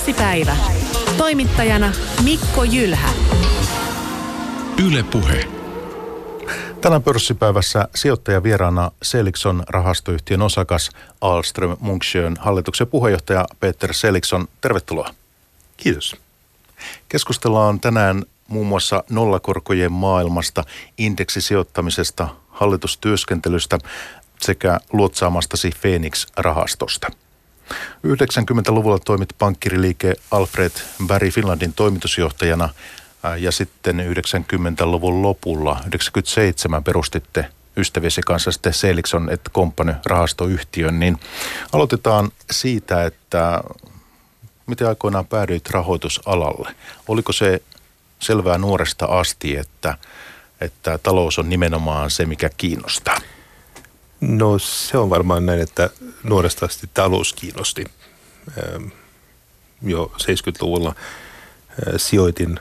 Pörssipäivä. Toimittajana Mikko Jylhä. Yle Puhe. Tänään pörssipäivässä sijoittaja vieraana Selikson rahastoyhtiön osakas Alström Munksjön hallituksen puheenjohtaja Peter Selikson. Tervetuloa. Kiitos. Keskustellaan tänään muun muassa nollakorkojen maailmasta, indeksisijoittamisesta, hallitustyöskentelystä sekä luotsaamastasi Phoenix-rahastosta. 90-luvulla toimit pankkiriliike Alfred Barry Finlandin toimitusjohtajana ja sitten 90-luvun lopulla, 97 perustitte ystäviesi kanssa sitten Selikson et Company rahastoyhtiön, niin aloitetaan siitä, että miten aikoinaan päädyit rahoitusalalle? Oliko se selvää nuoresta asti, että, että talous on nimenomaan se, mikä kiinnostaa? No se on varmaan näin, että nuoresta asti talous kiinnosti. Jo 70-luvulla sijoitin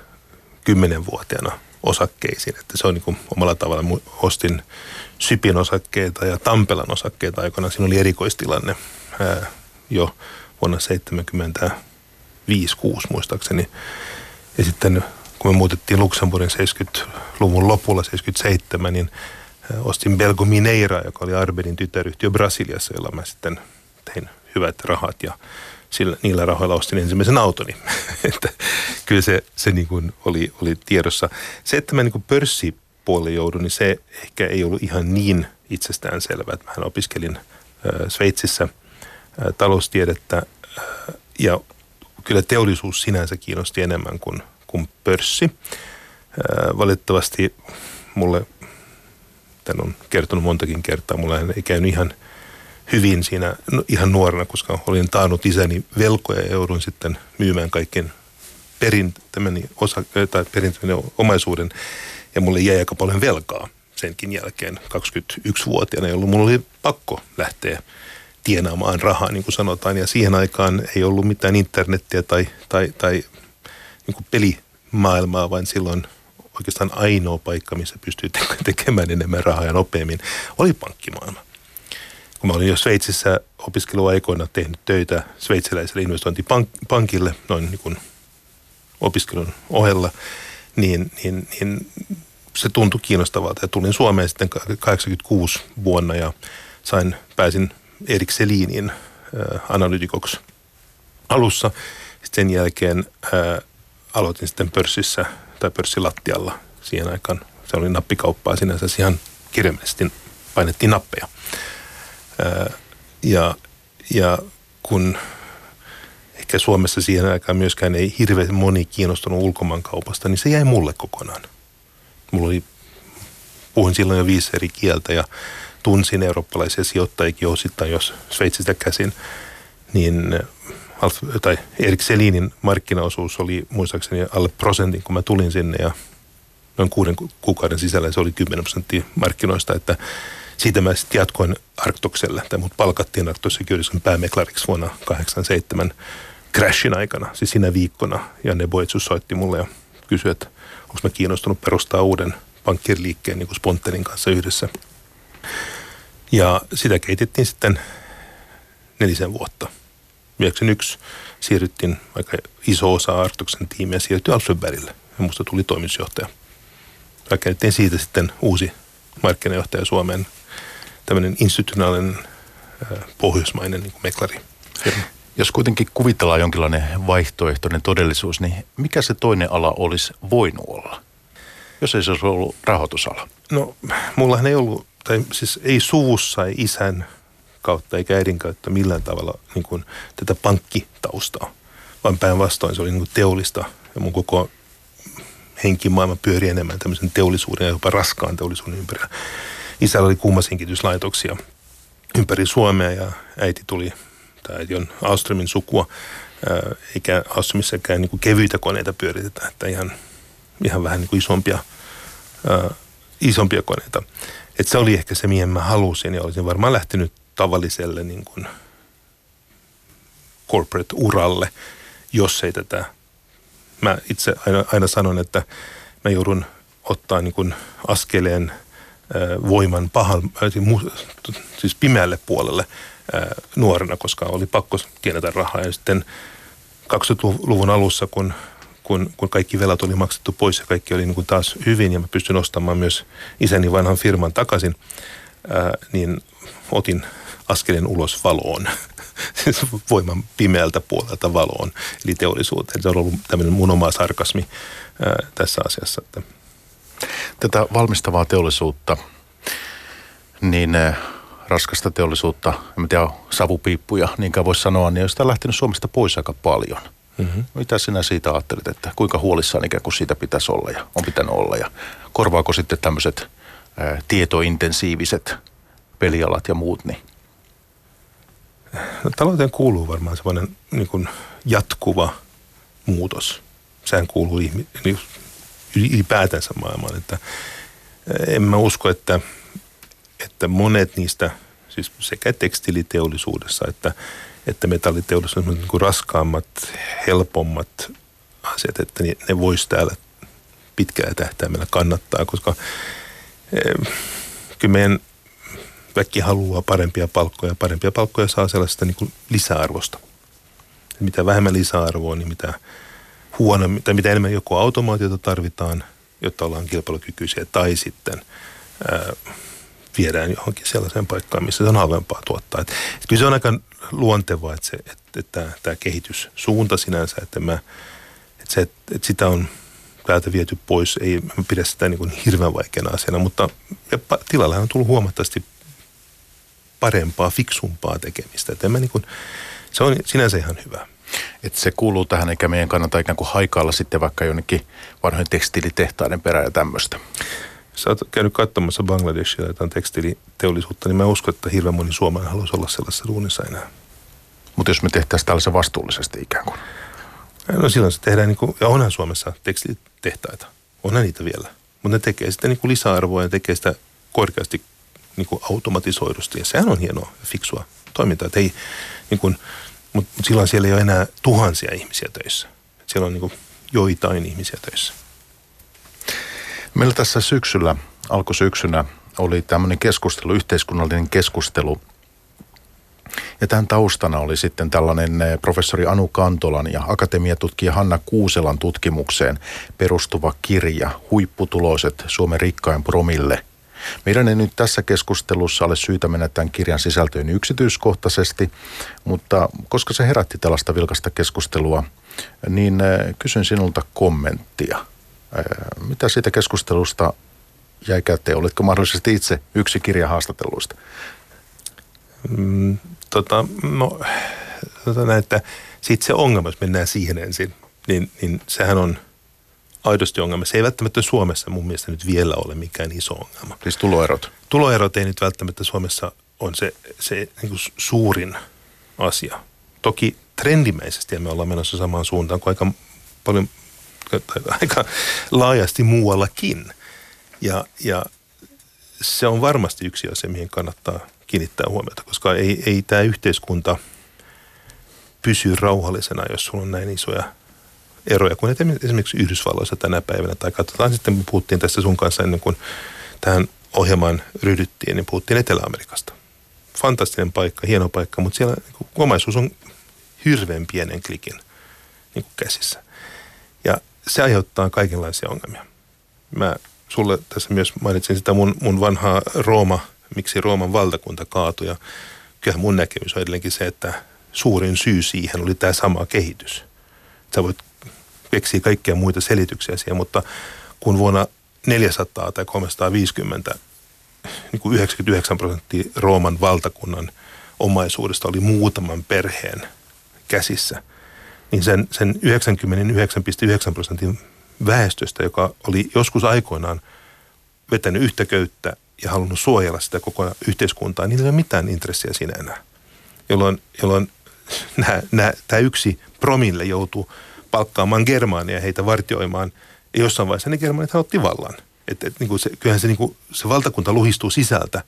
kymmenenvuotiaana osakkeisiin. Että se on niin kuin omalla tavalla, ostin Sypin osakkeita ja Tampelan osakkeita aikana. Siinä oli erikoistilanne jo vuonna 75-6 muistaakseni. Ja sitten kun me muutettiin Luxemburgin 70-luvun lopulla, 77, niin ostin Belgo Mineira, joka oli Arberin tytäryhtiö Brasiliassa, jolla mä sitten tein hyvät rahat ja sillä, niillä rahoilla ostin ensimmäisen autoni. että kyllä se, se niin kuin oli, oli tiedossa. Se, että mä niin pörssipuolelle joudun, niin se ehkä ei ollut ihan niin itsestään selvää. Että mä opiskelin äh, Sveitsissä äh, taloustiedettä äh, ja kyllä teollisuus sinänsä kiinnosti enemmän kuin, kuin pörssi. Äh, valitettavasti mulle, tämän on kertonut montakin kertaa, mulla ei käynyt ihan – hyvin siinä no, ihan nuorena, koska olin taannut isäni velkoja ja joudun sitten myymään kaiken perintämäni osa, tai perintämäni omaisuuden ja mulle jäi aika paljon velkaa senkin jälkeen 21-vuotiaana, jolloin mulla oli pakko lähteä tienaamaan rahaa, niin kuin sanotaan. Ja siihen aikaan ei ollut mitään internettiä tai, tai, tai niin kuin pelimaailmaa, vaan silloin oikeastaan ainoa paikka, missä pystyy tekemään enemmän rahaa ja nopeammin, oli pankkimaailma kun mä olin jo Sveitsissä opiskeluaikoina tehnyt töitä sveitsiläiselle investointipankille noin niin kuin opiskelun ohella, niin, niin, niin se tuntui kiinnostavalta. Ja tulin Suomeen sitten 86 vuonna ja sain, pääsin Erik Selinin äh, analytikoksi alussa. Sitten sen jälkeen äh, aloitin sitten pörssissä tai pörssilattialla siihen aikaan. Se oli nappikauppaa sinänsä ihan kirjaimellisesti painettiin nappeja. Ja, ja kun ehkä Suomessa siihen aikaan myöskään ei hirveän moni kiinnostunut ulkomaankaupasta, niin se jäi mulle kokonaan. Mulla oli, puhuin silloin jo viisi eri kieltä ja tunsin eurooppalaisia sijoittajikin osittain, jos Sveitsistä käsin, niin tai Erik Selinin markkinaosuus oli muistaakseni alle prosentin, kun mä tulin sinne ja noin kuuden kuukauden sisällä se oli 10 prosenttia markkinoista, että siitä mä sitten jatkoin Arktokselle, tai mut palkattiin Arctos Securitiesin päämeklariksi vuonna 1987 crashin aikana, siis siinä viikkona. Ja ne Boetsus soitti mulle ja kysyi, että onko mä kiinnostunut perustaa uuden pankkiriliikkeen niin kuin kanssa yhdessä. Ja sitä keitettiin sitten nelisen vuotta. 91 siirryttiin aika iso osa Artoksen tiimiä siirtyi Alfredbergille ja musta tuli toimitusjohtaja. Rakennettiin siitä sitten uusi markkinajohtaja Suomeen tämmöinen institutionaalinen pohjoismainen niin meklari. Jos kuitenkin kuvitellaan jonkinlainen vaihtoehtoinen todellisuus, niin mikä se toinen ala olisi voinut olla, jos ei se olisi ollut rahoitusala? No, mullahan ei ollut, tai siis ei suvussa, ei isän kautta eikä äidin kautta millään tavalla niin kuin tätä pankkitaustaa, vaan päinvastoin se oli niin kuin teollista ja mun koko henkimaailma pyöri enemmän tämmöisen teollisuuden ja jopa raskaan teollisuuden ympärillä isällä oli kuumasinkityslaitoksia ympäri Suomea ja äiti tuli, tai äiti on Auströmin sukua, eikä Auströmissäkään niin kevyitä koneita pyöritetä, että ihan, ihan vähän niin kuin isompia, ää, isompia koneita. Et se oli ehkä se, mihin mä halusin ja olisin varmaan lähtenyt tavalliselle niin kuin corporate-uralle, jos ei tätä. Mä itse aina, aina sanon, että mä joudun ottaa niin kuin askeleen – voiman pahan, siis pimeälle puolelle nuorena, koska oli pakko tienata rahaa. Ja sitten 2000-luvun alussa, kun, kun, kun kaikki velat oli maksettu pois ja kaikki oli niin kuin taas hyvin ja mä pystyn ostamaan myös isäni vanhan firman takaisin, niin otin askeleen ulos valoon, siis voiman pimeältä puolelta valoon, eli teollisuuteen. Se on ollut tämmöinen mun oma sarkasmi ää, tässä asiassa. Että. Tätä valmistavaa teollisuutta, niin raskasta teollisuutta, en tiedä, savupiippuja, niinkään voisi sanoa, niin on sitä lähtenyt Suomesta pois aika paljon. Mm-hmm. Mitä sinä siitä ajattelet, että kuinka huolissaan ikään kuin siitä pitäisi olla ja on pitänyt olla ja korvaako sitten tämmöiset ää, tietointensiiviset pelialat ja muut, niin No, talouteen kuuluu varmaan sellainen niin kuin jatkuva muutos. Sehän kuuluu niin ylipäätänsä maailmaan. Että en mä usko, että, että monet niistä, siis sekä tekstiiliteollisuudessa että, että metalliteollisuudessa, niin kuin raskaammat, helpommat asiat, että ne voisi täällä pitkällä tähtäimellä kannattaa, koska eh, kyllä meidän väki haluaa parempia palkkoja. Parempia palkkoja saa sellaista niin kuin lisäarvosta. Mitä vähemmän lisäarvoa, niin mitä huono, tai mitä enemmän joko automaatiota tarvitaan, jotta ollaan kilpailukykyisiä, tai sitten ää, viedään johonkin sellaiseen paikkaan, missä se on halvempaa tuottaa. Et, et kyllä se on aika luontevaa, että, se, että, tämä kehityssuunta sinänsä, että, mä, että, se, että, sitä on täältä viety pois, ei pidä sitä niin kuin hirveän vaikeana asiana, mutta ja tilalle on tullut huomattavasti parempaa, fiksumpaa tekemistä. Että mä niin kuin, se on sinänsä ihan hyvä. Et se kuuluu tähän, eikä meidän kannata ikään kuin haikailla sitten vaikka jonnekin vanhojen tekstiilitehtaiden perään ja tämmöistä. Sä oot käynyt katsomassa Bangladeshia jotain tekstiiliteollisuutta, niin mä uskon, että hirveän moni suomalainen haluaisi olla sellaisessa duunissa enää. Mutta jos me tehtäisiin tällaisen vastuullisesti ikään kuin. No silloin se tehdään, niin kuin, ja onhan Suomessa tekstiilitehtaita, onhan niitä vielä. Mutta ne tekee sitten niin kuin lisäarvoa ja tekee sitä korkeasti niin kuin automatisoidusti. Ja sehän on hienoa fiksua toimintaa. Että ei, niin kuin, mutta silloin siellä ei ole enää tuhansia ihmisiä töissä. Siellä on niin kuin joitain ihmisiä töissä. Meillä tässä syksyllä, alkusyksynä, oli tämmöinen keskustelu, yhteiskunnallinen keskustelu. Ja tämän taustana oli sitten tällainen eh, professori Anu Kantolan ja akatemiatutkija Hanna Kuuselan tutkimukseen perustuva kirja Huipputuloiset Suomen rikkain promille – meidän ei nyt tässä keskustelussa ole syytä mennä tämän kirjan sisältöön yksityiskohtaisesti, mutta koska se herätti tällaista vilkasta keskustelua, niin äh, kysyn sinulta kommenttia. Äh, mitä siitä keskustelusta jäi käteen? Oletko mahdollisesti itse yksi kirja haastatelluista? Mm, tota, no, näin, että sitten se ongelma, jos mennään siihen ensin, niin, niin sehän on – aidosti ongelma. Se ei välttämättä Suomessa mun mielestä nyt vielä ole mikään iso ongelma. Siis tuloerot? Tuloerot ei nyt välttämättä Suomessa on se, se niin kuin suurin asia. Toki trendimäisesti me ollaan menossa samaan suuntaan kuin aika paljon, aika laajasti muuallakin. Ja, ja se on varmasti yksi asia, mihin kannattaa kiinnittää huomiota, koska ei, ei tämä yhteiskunta pysy rauhallisena, jos sulla on näin isoja eroja kuin esimerkiksi Yhdysvalloissa tänä päivänä. Tai katsotaan sitten, me puhuttiin tässä sun kanssa ennen kuin tähän ohjelmaan ryhdyttiin, niin puhuttiin Etelä-Amerikasta. Fantastinen paikka, hieno paikka, mutta siellä niin omaisuus on hirveän pienen klikin niin kuin käsissä. Ja se aiheuttaa kaikenlaisia ongelmia. Mä sulle tässä myös mainitsin sitä mun, mun vanhaa Rooma, miksi Rooman valtakunta kaatui. Ja kyllähän mun näkemys on edelleenkin se, että suurin syy siihen oli tämä sama kehitys. Sä voit keksii kaikkia muita selityksiä siihen, mutta kun vuonna 400 tai 350 niin kuin 99 prosenttia Rooman valtakunnan omaisuudesta oli muutaman perheen käsissä, niin sen, sen 99,9 prosentin väestöstä, joka oli joskus aikoinaan vetänyt yhtä köyttä ja halunnut suojella sitä koko yhteiskuntaa, niin ei ole mitään intressiä siinä enää. Jolloin, jolloin tämä yksi promille joutuu palkkaamaan germaania heitä vartioimaan. Ja jossain vaiheessa ne germaanit otti vallan. Et, et, niin kuin se, kyllähän se, niin kuin, se valtakunta luhistuu sisältä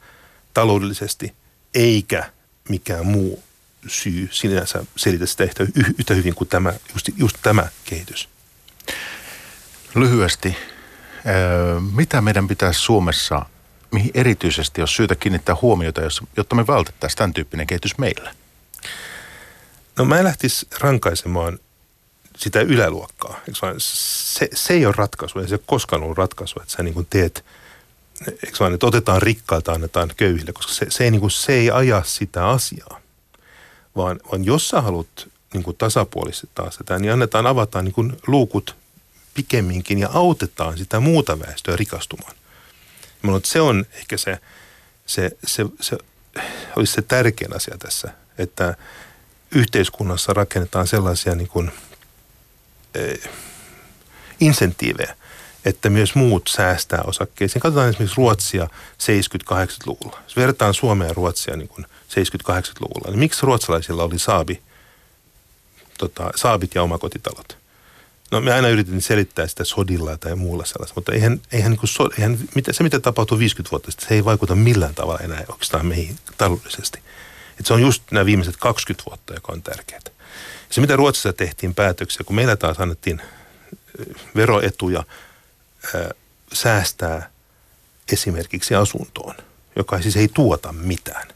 taloudellisesti, eikä mikään muu syy sinänsä selitä sitä yhtä, yhtä hyvin kuin tämä, just, just tämä kehitys. Lyhyesti, mitä meidän pitäisi Suomessa, mihin erityisesti jos syytä kiinnittää huomiota, jotta me vältettäisiin tämän tyyppinen kehitys meillä? No mä en lähtisi rankaisemaan sitä yläluokkaa. Se, se ei ole ratkaisu, ja se ei ole koskaan ollut ratkaisu, että sä niin kuin teet, eikö vaan, että otetaan rikkailta, annetaan köyhille, koska se, se, ei, niin kuin, se ei aja sitä asiaa. Vaan, vaan jos sä haluat niin kuin tasapuolistaa sitä, niin annetaan, avataan niin kuin luukut pikemminkin ja autetaan sitä muuta väestöä rikastumaan. Mä että se on ehkä se, se, se, se olisi se tärkein asia tässä, että yhteiskunnassa rakennetaan sellaisia niin kuin, insentiivejä, että myös muut säästää osakkeisiin. Katsotaan esimerkiksi Ruotsia 70-80-luvulla. Jos verrataan Suomea ja Ruotsia niin kuin 70-80-luvulla, niin miksi ruotsalaisilla oli saabi, tota, saabit ja omakotitalot? No me aina yritetään selittää sitä sodilla tai muulla sellaista, mutta eihän, eihän, niin kuin so, eihän se, mitä tapahtui 50 vuotta sitten, se ei vaikuta millään tavalla enää oikeastaan meihin taloudellisesti. Et se on just nämä viimeiset 20 vuotta, joka on tärkeää. Se, mitä Ruotsissa tehtiin päätöksiä, kun meillä taas annettiin veroetuja ää, säästää esimerkiksi asuntoon, joka siis ei tuota mitään,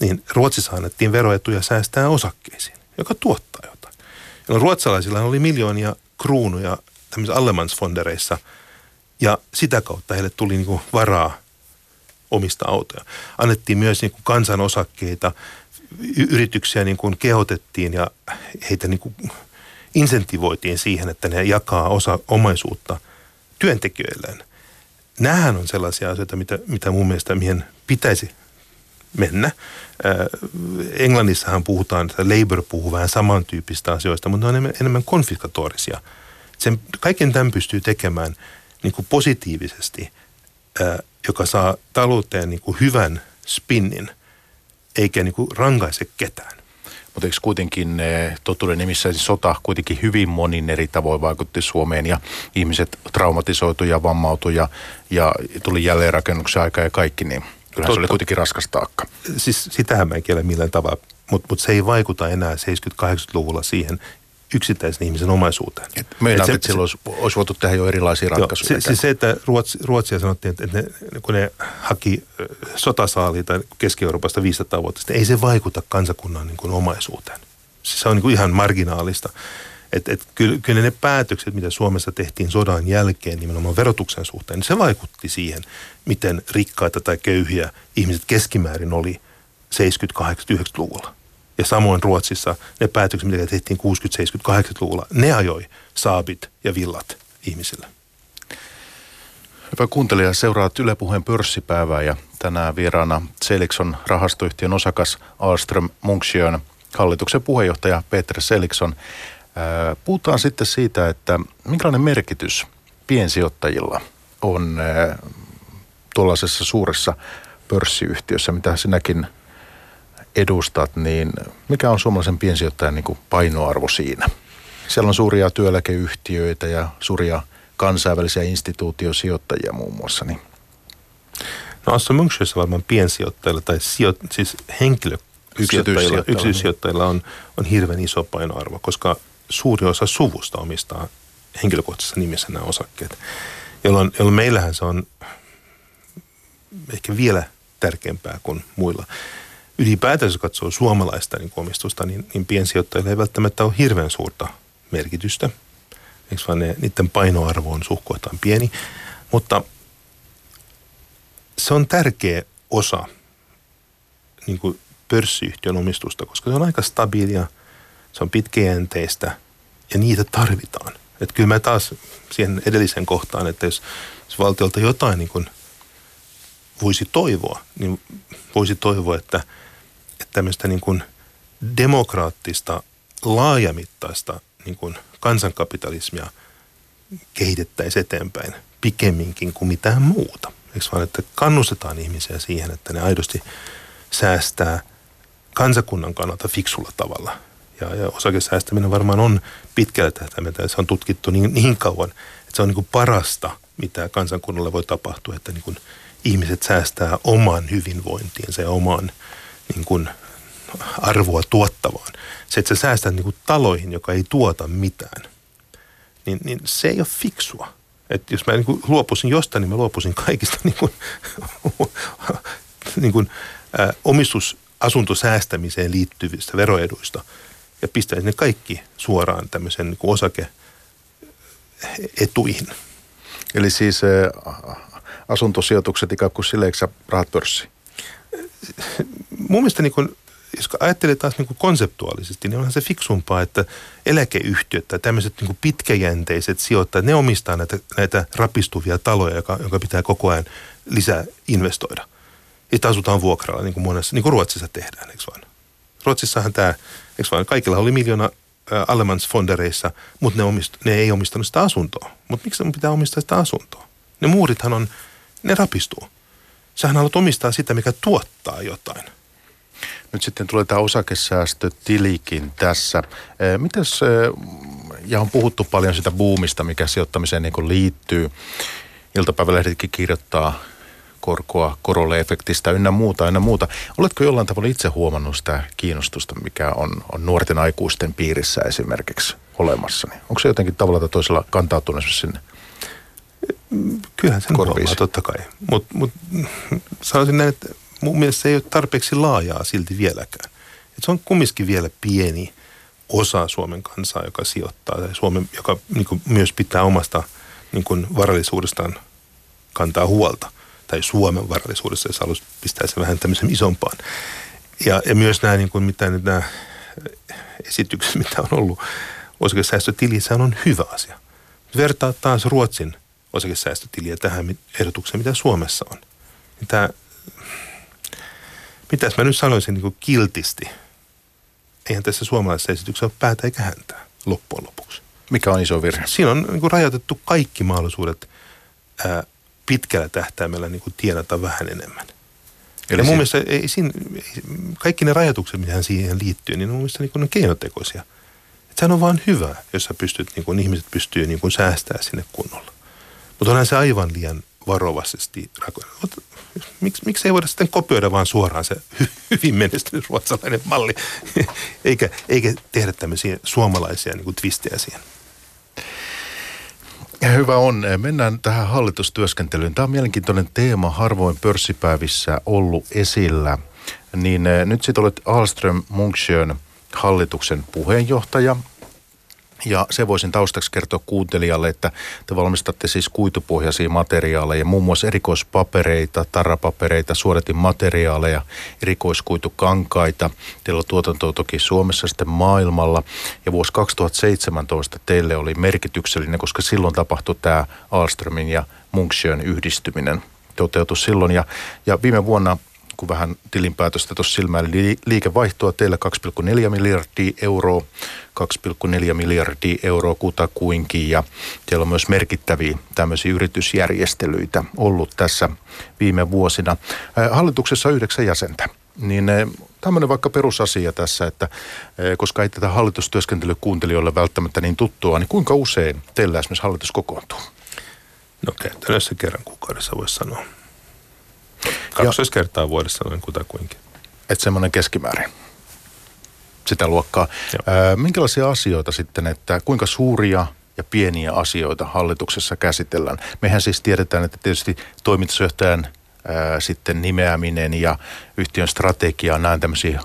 niin Ruotsissa annettiin veroetuja säästää osakkeisiin, joka tuottaa jotain. Ja ruotsalaisilla oli miljoonia kruunuja tämmöisissä allemansfondereissa ja sitä kautta heille tuli niin varaa omista autoja. Annettiin myös niin kuin kansanosakkeita, yrityksiä niin kuin kehotettiin ja heitä niin kuin insentivoitiin siihen, että ne jakaa osa omaisuutta työntekijöilleen. Nämähän on sellaisia asioita, mitä, mitä mun mielestä mihin pitäisi mennä. Englannissahan puhutaan, että Labour puhuu vähän samantyyppistä asioista, mutta ne on enemmän konfiskatorisia. Sen, kaiken tämän pystyy tekemään niin kuin positiivisesti, joka saa talouteen niin kuin hyvän spinnin, eikä niin kuin rankaise ketään. Mutta eikö kuitenkin totuuden nimissä siis sota kuitenkin hyvin monin eri tavoin vaikutti Suomeen ja ihmiset traumatisoitu ja vammautu ja, ja tuli jälleenrakennuksen aika ja kaikki, niin Kyllä se oli kuitenkin raskas taakka. Siis sitähän mä en kiele millään tavalla, mutta mut se ei vaikuta enää 70-80-luvulla siihen yksittäisen ihmisen omaisuuteen. Et meidän, että silloin olisi, olisi voitu tehdä jo erilaisia ratkaisuja. Joo, se, siis se, että Ruotsi, Ruotsia sanottiin, että ne, kun ne haki sotasaaliita Keski-Euroopasta 500 vuotta sitten, ei se vaikuta kansakunnan niin kuin omaisuuteen. Siis se on niin kuin ihan marginaalista. Että et, kyllä, kyllä ne päätökset, mitä Suomessa tehtiin sodan jälkeen nimenomaan verotuksen suhteen, niin se vaikutti siihen, miten rikkaita tai köyhiä ihmiset keskimäärin oli 70-, 80-, 90-luvulla. Ja samoin Ruotsissa ne päätökset, mitä tehtiin 60-, 70-, 80-luvulla, ne ajoi saabit ja villat ihmisille. Hyvä kuuntelija, seuraat Yle Puheen pörssipäivää ja tänään vieraana Selikson rahastoyhtiön osakas Alström Munksjön hallituksen puheenjohtaja Peter Selikson. Puhutaan sitten siitä, että minkälainen merkitys piensijoittajilla on tuollaisessa suuressa pörssiyhtiössä, mitä sinäkin edustat, niin mikä on suomalaisen piensijoittajan niin painoarvo siinä? Siellä on suuria työeläkeyhtiöitä ja suuria kansainvälisiä instituutiosijoittajia muun muassa. Niin. No Assa Munksjössä varmaan piensijoittajilla tai sijo, siis henkilösijoittajilla, yksityissijoittajilla on, on hirveän iso painoarvo, koska suuri osa suvusta omistaa henkilökohtaisessa nimessä nämä osakkeet. Jolloin, jolloin meillähän se on ehkä vielä tärkeämpää kuin muilla. Ylipäätään jos katsoo suomalaista niin omistusta, niin, niin piensijoittajille ei välttämättä ole hirveän suurta merkitystä. Eikö vaan ne, niiden painoarvo on suhkohtaan pieni. Mutta se on tärkeä osa niin kuin pörssiyhtiön omistusta, koska se on aika stabiilia, se on pitkäjänteistä ja niitä tarvitaan. Että kyllä mä taas siihen edelliseen kohtaan, että jos, jos valtiolta jotain niin kuin voisi toivoa, niin voisi toivoa, että tämmöistä niin kuin demokraattista, laajamittaista niin kuin kansankapitalismia kehitettäisiin eteenpäin pikemminkin kuin mitään muuta. Eikö vaan, että kannustetaan ihmisiä siihen, että ne aidosti säästää kansakunnan kannalta fiksulla tavalla. Ja, ja osakesäästäminen varmaan on pitkällä tähtäimellä, se on tutkittu niin, niin kauan, että se on niin kuin parasta, mitä kansakunnalle voi tapahtua, että niin kuin ihmiset säästää oman hyvinvointiinsa ja oman niin kuin arvoa tuottavaan. Se, että sä säästät niin kuin taloihin, joka ei tuota mitään, niin, niin se ei ole fiksua. Että jos mä niin kuin luopuisin jostain, niin mä luopuisin kaikista niin kuin, niin kuin, ä, omistusasuntosäästämiseen liittyvistä veroeduista. ja pistäisi ne kaikki suoraan tämmöisen niin osake etuihin. Eli siis äh, asuntosijoitukset ikään kuin silleeksi rahat pörssiin? Mun mielestä niin kuin, jos ajattelee taas niin kuin konseptuaalisesti, niin onhan se fiksumpaa, että eläkeyhtiöt tai tämmöiset niin kuin pitkäjänteiset sijoittajat, ne omistaa näitä, näitä rapistuvia taloja, joka, joka pitää koko ajan lisää investoida. Ja asutaan vuokralla, niin kuin, monessa, niin kuin Ruotsissa tehdään, eikö vaan? Ruotsissahan tämä, eikö vaan, kaikilla oli miljoona Allemansfondereissa, mutta ne, omist, ne ei omistanut sitä asuntoa. Mutta miksi ne pitää omistaa sitä asuntoa? Ne muurithan on, ne rapistuu. Sähän haluat omistaa sitä, mikä tuottaa jotain. Nyt sitten tulee tämä osakesäästötilikin tässä. Mitäs, ja on puhuttu paljon sitä buumista, mikä sijoittamiseen niin liittyy. Iltapäivälehditkin kirjoittaa korkoa, korolle efektistä ynnä muuta, ynnä muuta. Oletko jollain tavalla itse huomannut sitä kiinnostusta, mikä on, on nuorten aikuisten piirissä esimerkiksi olemassa? Niin onko se jotenkin tavalla tai toisella kantautunut sinne? Kyllähän sen Korviisi. huomaa, totta kai. Mutta mut, sanoisin näin, että mun mielestä se ei ole tarpeeksi laajaa silti vieläkään. Et se on kumminkin vielä pieni osa Suomen kansaa, joka sijoittaa, tai Suomen, joka niin kuin, myös pitää omasta niin kuin, varallisuudestaan kantaa huolta tai Suomen varallisuudessa, jos haluaisi pistää se vähän tämmöisen isompaan. Ja, ja myös nämä, niin kuin, mitä nämä esitykset, mitä on ollut osakesäästötilissä, on hyvä asia. Vertaa taas Ruotsin osakesäästötiliä tähän ehdotukseen, mitä Suomessa on. Niin tämä, mitäs mä nyt sanoisin niin kuin kiltisti, eihän tässä suomalaisessa esityksessä ole päätä eikä häntää loppujen lopuksi. Mikä on iso virhe? Siinä on niin kuin rajoitettu kaikki mahdollisuudet ää, pitkällä tähtäimellä niin kuin tienata vähän enemmän. Eli ja mun mielestä ei, siinä, kaikki ne rajoitukset, mitä siihen liittyy, niin on mun mielestä niin kuin keinotekoisia. Että sehän on vaan hyvä, jos sä pystyt, niin kuin ihmiset pystyy niin kuin säästää sinne kunnolla. Mutta onhan se aivan liian varovaisesti Miksi, miksi ei voida sitten kopioida vaan suoraan se hyvin menestynyt ruotsalainen malli, eikä, eikä tehdä tämmöisiä suomalaisia niin kuin twistejä siihen? Hyvä on. Mennään tähän hallitustyöskentelyyn. Tämä on mielenkiintoinen teema, harvoin pörssipäivissä ollut esillä. Niin eh, nyt sitten olet Alström Munksjön hallituksen puheenjohtaja ja se voisin taustaksi kertoa kuuntelijalle, että te valmistatte siis kuitupohjaisia materiaaleja, muun muassa erikoispapereita, tarapapereita, suodatin materiaaleja, erikoiskuitukankaita. Teillä on tuotantoa toki Suomessa sitten maailmalla. Ja vuosi 2017 teille oli merkityksellinen, koska silloin tapahtui tämä Alströmin ja Munksjön yhdistyminen. Toteutui silloin ja, ja viime vuonna kun vähän tilinpäätöstä tuossa silmällä, liikevaihtoa teillä 2,4 miljardia euroa, 2,4 miljardia euroa kutakuinkin ja teillä on myös merkittäviä tämmöisiä yritysjärjestelyitä ollut tässä viime vuosina. Hallituksessa on yhdeksän jäsentä, niin tämmöinen vaikka perusasia tässä, että koska ei tätä hallitustyöskentelyä kuuntelijoille välttämättä niin tuttua, niin kuinka usein teillä esimerkiksi hallitus kokoontuu? No käytännössä kerran kuukaudessa voisi sanoa. 12 kertaa vuodessa noin kutakuinkin. Että semmoinen keskimäärin sitä luokkaa. Ää, minkälaisia asioita sitten, että kuinka suuria ja pieniä asioita hallituksessa käsitellään? Mehän siis tiedetään, että tietysti toimitusjohtajan ää, sitten nimeäminen ja yhtiön strategia on näin tämmöisiä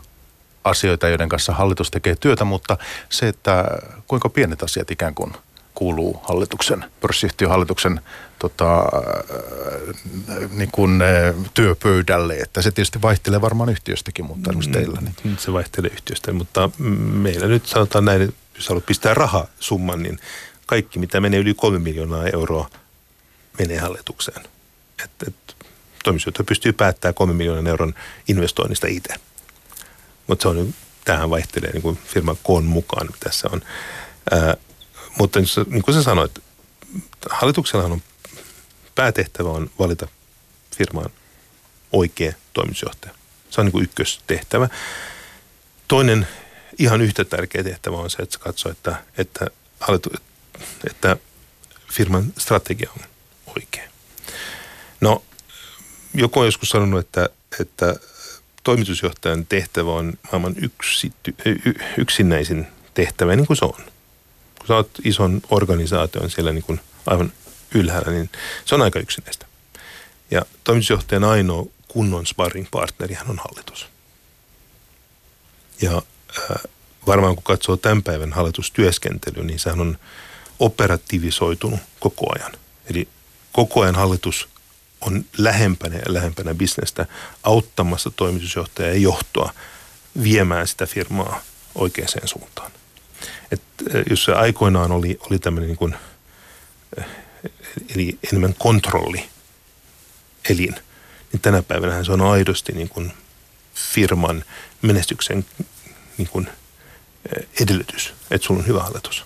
asioita, joiden kanssa hallitus tekee työtä, mutta se, että kuinka pienet asiat ikään kuin – kuuluu hallituksen, pörssiyhtiön hallituksen tota, äh, niin kuin, äh, työpöydälle. Että se tietysti vaihtelee varmaan yhtiöstäkin, mutta esimerkiksi teillä. Niin. Se vaihtelee yhtiöstä, mutta meillä nyt sanotaan näin, jos haluat pistää rahasumman, niin kaikki mitä menee yli kolme miljoonaa euroa menee hallitukseen. Et, et, toimitusjohtaja pystyy päättämään kolme miljoonan euron investoinnista itse. Mutta se on, tähän vaihtelee niin kuin firman koon mukaan, mitä se on. Ää, mutta niin kuin sä sanoit, hallituksella on päätehtävä on valita firmaan oikea toimitusjohtaja. Se on niin kuin ykköstehtävä. Toinen ihan yhtä tärkeä tehtävä on se, että se katsoo, että, että, hallitu, että firman strategia on oikea. No, joku on joskus sanonut, että, että toimitusjohtajan tehtävä on maailman yksi, yksinäisin tehtävä, niin kuin se on sä oot ison organisaation siellä niin kuin aivan ylhäällä, niin se on aika yksinäistä. Ja toimitusjohtajan ainoa kunnon sparring partneri on hallitus. Ja ää, varmaan kun katsoo tämän päivän hallitustyöskentelyä, niin sehän on operatiivisoitunut koko ajan. Eli koko ajan hallitus on lähempänä ja lähempänä bisnestä auttamassa toimitusjohtajaa ja johtoa viemään sitä firmaa oikeaan suuntaan. Et jos se aikoinaan oli, oli tämmöinen niin kuin, eli enemmän kontrolli elin, niin tänä päivänä se on aidosti niin kuin firman menestyksen niin kuin edellytys, että sulla on hyvä hallitus.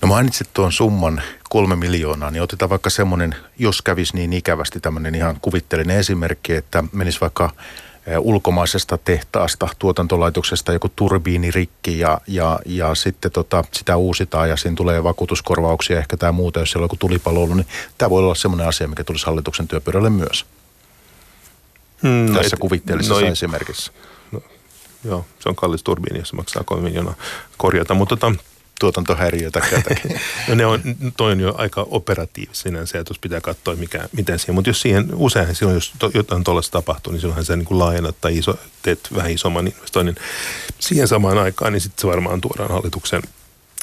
No mainitsit tuon summan kolme miljoonaa, niin otetaan vaikka semmoinen, jos kävisi niin ikävästi tämmöinen ihan kuvittelinen esimerkki, että menisi vaikka ulkomaisesta tehtaasta, tuotantolaitoksesta joku turbiini rikki ja, ja, ja sitten tota, sitä uusitaan ja siinä tulee vakuutuskorvauksia ehkä tai muuta, jos siellä on joku tulipalo ollut, niin tämä voi olla semmoinen asia, mikä tulisi hallituksen työpöydälle myös. Mm, no Tässä kuvitteellisessa no, esimerkissä. No, joo, se on kallis turbiini, jos se maksaa kolme miljoonaa korjata, mutta tota, tuotantohäiriötä no ne on, toi on jo aika operatiivista sinänsä, että pitää katsoa mikä, miten siihen. Mutta jos siihen, useinhan silloin, jos to, jotain tuollaista tapahtuu, niin silloinhan se niin kuin laajennat tai iso, teet vähän isomman investoinnin siihen samaan aikaan, niin sitten se varmaan tuodaan hallituksen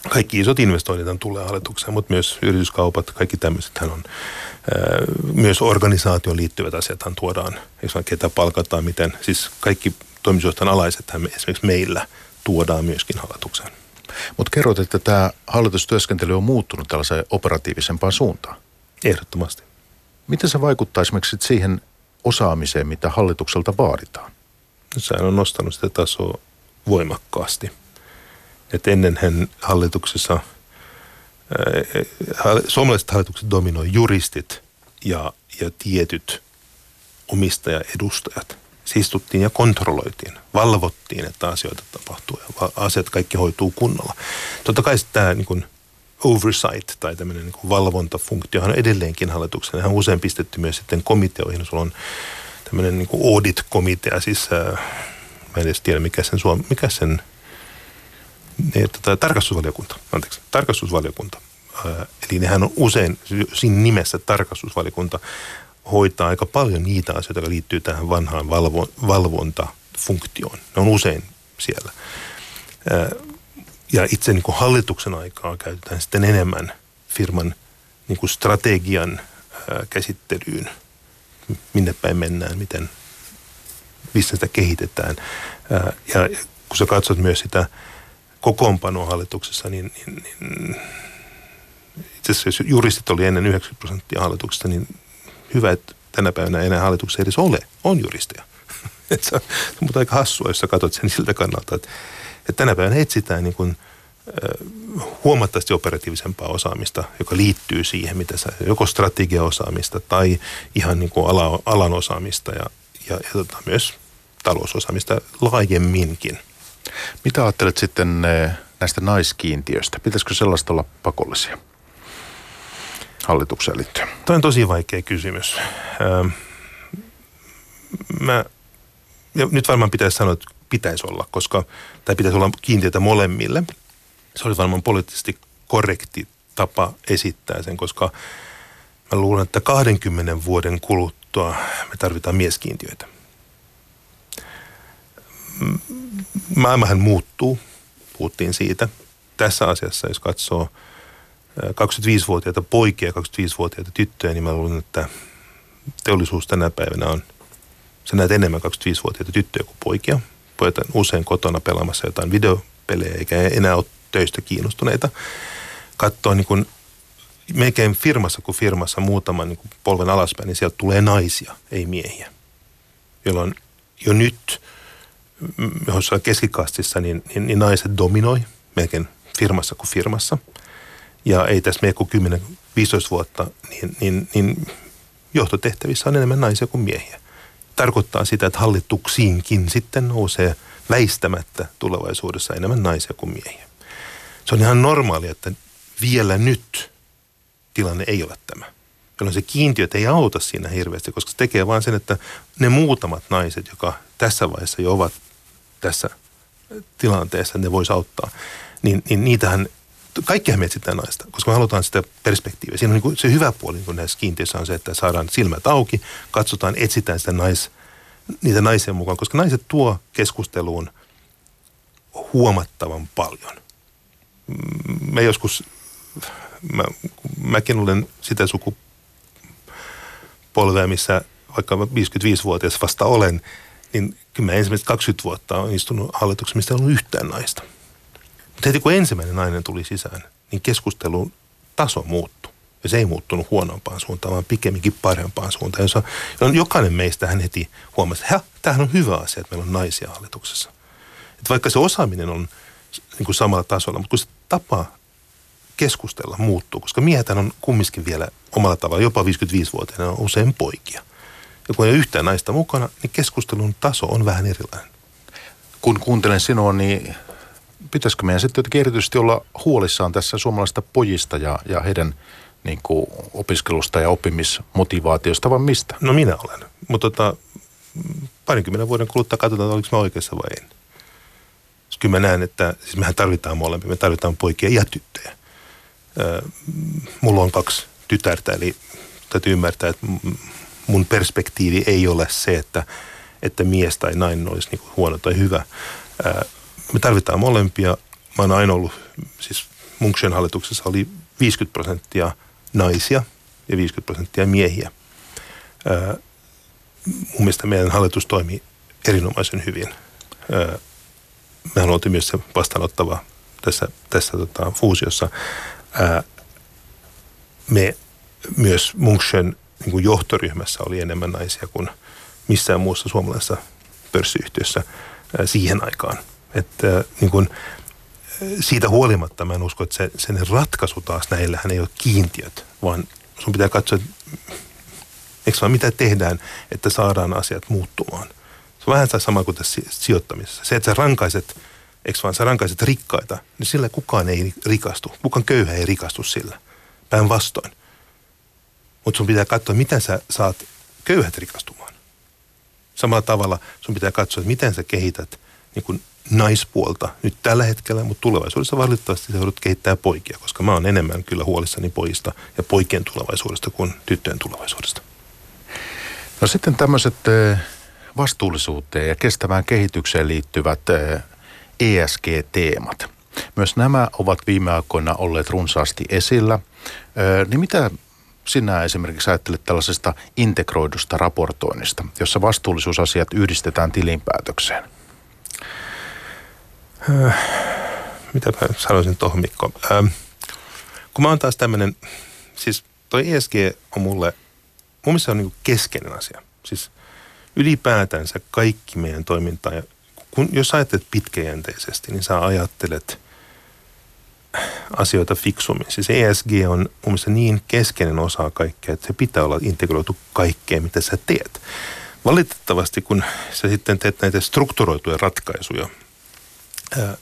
kaikki isot investoinnit tulee hallitukseen, mutta myös yrityskaupat, kaikki tämmöiset on, ää, myös organisaation liittyvät asiathan tuodaan, jos ketä palkataan, miten, siis kaikki toimitusjohtajan alaiset esimerkiksi meillä tuodaan myöskin hallitukseen. Mutta kerrot, että tämä hallitustyöskentely on muuttunut tällaiseen operatiivisempaan suuntaan. Ehdottomasti. Miten se vaikuttaa esimerkiksi siihen osaamiseen, mitä hallitukselta vaaditaan? Sehän on nostanut sitä tasoa voimakkaasti. Et ennenhän hallituksessa, ää, suomalaiset hallitukset dominoi juristit ja, ja tietyt omistajaedustajat istuttiin ja kontrolloitiin, valvottiin, että asioita tapahtuu ja asiat kaikki hoituu kunnolla. Totta kai tämä niin kuin oversight tai tämmöinen niin valvontafunktio on edelleenkin hallituksen. Hän on usein pistetty myös sitten komiteoihin. Sulla on tämmöinen niin kuin audit-komitea, siis äh, mä en edes tiedä mikä sen, suom- mikä sen niin, tota, tarkastusvaliokunta, anteeksi, tarkastusvaliokunta. Äh, eli nehän on usein siinä nimessä tarkastusvaliokunta hoitaa aika paljon niitä asioita, jotka liittyy tähän vanhaan valvo, valvontafunktioon. Ne on usein siellä. Ja itse niin kuin hallituksen aikaa käytetään sitten enemmän firman niin kuin strategian käsittelyyn, minne päin mennään, miten bisnestä kehitetään. Ja kun sä katsot myös sitä kokoonpanoa hallituksessa, niin, niin, niin itse asiassa juristit oli ennen 90 prosenttia hallituksesta, niin hyvä, että tänä päivänä enää hallituksessa edes ole, on juristeja. Se, on, on aika hassua, jos sä katsot sen siltä kannalta, että, että tänä päivänä etsitään niin kuin, huomattavasti operatiivisempaa osaamista, joka liittyy siihen, mitä sä, joko strategiaosaamista tai ihan niin kuin ala, alan osaamista ja, ja, ja tota, myös talousosaamista laajemminkin. Mitä ajattelet sitten näistä naiskiintiöistä? Pitäisikö sellaista olla pakollisia? Hallitukseen liittyen? Tämä on tosi vaikea kysymys. Öö, mä, ja nyt varmaan pitäisi sanoa, että pitäisi olla, koska, tai pitäisi olla kiintiötä molemmille. Se olisi varmaan poliittisesti korrekti tapa esittää sen, koska mä luulen, että 20 vuoden kuluttua me tarvitaan mieskiintiöitä. Maailmahan muuttuu, puhuttiin siitä. Tässä asiassa, jos katsoo – 25-vuotiaita poikia ja 25-vuotiaita tyttöjä, niin mä luulen, että teollisuus tänä päivänä on, sä näet enemmän 25-vuotiaita tyttöjä kuin poikia. Pojat on usein kotona pelaamassa jotain videopelejä, eikä enää ole töistä kiinnostuneita. Katsoo niin kuin melkein firmassa kuin firmassa muutaman niin kuin polven alaspäin, niin sieltä tulee naisia, ei miehiä. Jolloin jo nyt, jossain keskikastissa, niin, niin, niin naiset dominoi melkein firmassa kuin firmassa – ja ei tässä mene kuin 10-15 vuotta, niin, niin, niin johtotehtävissä on enemmän naisia kuin miehiä. Tarkoittaa sitä, että hallituksiinkin sitten nousee väistämättä tulevaisuudessa enemmän naisia kuin miehiä. Se on ihan normaali, että vielä nyt tilanne ei ole tämä. Jolloin se kiintiöt ei auta siinä hirveästi, koska se tekee vain sen, että ne muutamat naiset, jotka tässä vaiheessa jo ovat tässä tilanteessa, ne voisi auttaa, niin, niin niitähän kaikkihan me etsitään naista, koska me halutaan sitä perspektiiviä. Siinä on niin kuin se hyvä puoli niin kuin näissä kiintiöissä on se, että saadaan silmät auki, katsotaan, etsitään sitä nais, niitä naisia mukaan, koska naiset tuo keskusteluun huomattavan paljon. Me joskus, mä, mäkin olen sitä sukupolvea, missä vaikka 55-vuotias vasta olen, niin kyllä mä ensimmäiset 20 vuotta on istunut hallituksessa, mistä ei ollut yhtään naista. Mutta heti kun ensimmäinen nainen tuli sisään, niin keskustelun taso muuttui. Ja se ei muuttunut huonompaan suuntaan, vaan pikemminkin parempaan suuntaan. Jossa jokainen meistä hän heti huomasi, että tämähän on hyvä asia, että meillä on naisia hallituksessa. Että vaikka se osaaminen on niin kuin samalla tasolla, mutta kun se tapa keskustella muuttuu, koska miehet on kumminkin vielä omalla tavalla, jopa 55-vuotiaana on usein poikia. Ja kun ei ole yhtään naista mukana, niin keskustelun taso on vähän erilainen. Kun kuuntelen sinua, niin pitäisikö meidän sitten jotenkin erityisesti olla huolissaan tässä suomalaisista pojista ja, ja heidän niin kuin opiskelusta ja oppimismotivaatiosta, vai mistä? No minä olen, mutta tota, parinkymmenen vuoden kuluttua katsotaan, oliko mä oikeassa vai en. Siis kyllä mä näen, että siis mehän tarvitaan molempia, me tarvitaan poikia ja tyttöjä. mulla on kaksi tytärtä, eli täytyy ymmärtää, että mun perspektiivi ei ole se, että, että mies tai nainen olisi niin huono tai hyvä. Me tarvitaan molempia. Mä oon aina ollut, siis Munksien hallituksessa oli 50 prosenttia naisia ja 50 prosenttia miehiä. mun mielestä meidän hallitus toimii erinomaisen hyvin. mehän oltiin myös se vastaanottava tässä, tässä tota, fuusiossa. me myös Munksien niin johtoryhmässä oli enemmän naisia kuin missään muussa suomalaisessa pörssiyhtiössä siihen aikaan. Että niin kuin, siitä huolimatta mä en usko, että se, sen ratkaisu taas näillähän ei ole kiintiöt, vaan sun pitää katsoa, eikö vaan mitä tehdään, että saadaan asiat muuttumaan. Se on vähän sama kuin tässä sijoittamisessa. Se, että sä rankaiset, eikö vaan sä rankaiset rikkaita, niin sillä kukaan ei rikastu. Kukaan köyhä ei rikastu sillä. Päinvastoin. Mutta sun pitää katsoa, miten sä saat köyhät rikastumaan. Samalla tavalla sun pitää katsoa, että miten sä kehität niin kuin naispuolta nyt tällä hetkellä, mutta tulevaisuudessa valitettavasti sä joudut kehittää poikia, koska mä oon enemmän kyllä huolissani pojista ja poikien tulevaisuudesta kuin tyttöjen tulevaisuudesta. No sitten tämmöiset vastuullisuuteen ja kestävään kehitykseen liittyvät ESG-teemat. Myös nämä ovat viime aikoina olleet runsaasti esillä. Niin mitä sinä esimerkiksi ajattelet tällaisesta integroidusta raportoinnista, jossa vastuullisuusasiat yhdistetään tilinpäätökseen? Äh, mitä mä sanoisin tuohon Mikko? Ähm, kun mä oon taas tämmöinen, siis toi ESG on mulle, mun mielestä on niin keskeinen asia. Siis ylipäätänsä kaikki meidän toimintaa, kun, jos ajattelet pitkäjänteisesti, niin sä ajattelet – asioita fiksummin. Siis ESG on mun mielestä niin keskeinen osa kaikkea, että se pitää olla integroitu kaikkeen, mitä sä teet. Valitettavasti, kun sä sitten teet näitä strukturoituja ratkaisuja,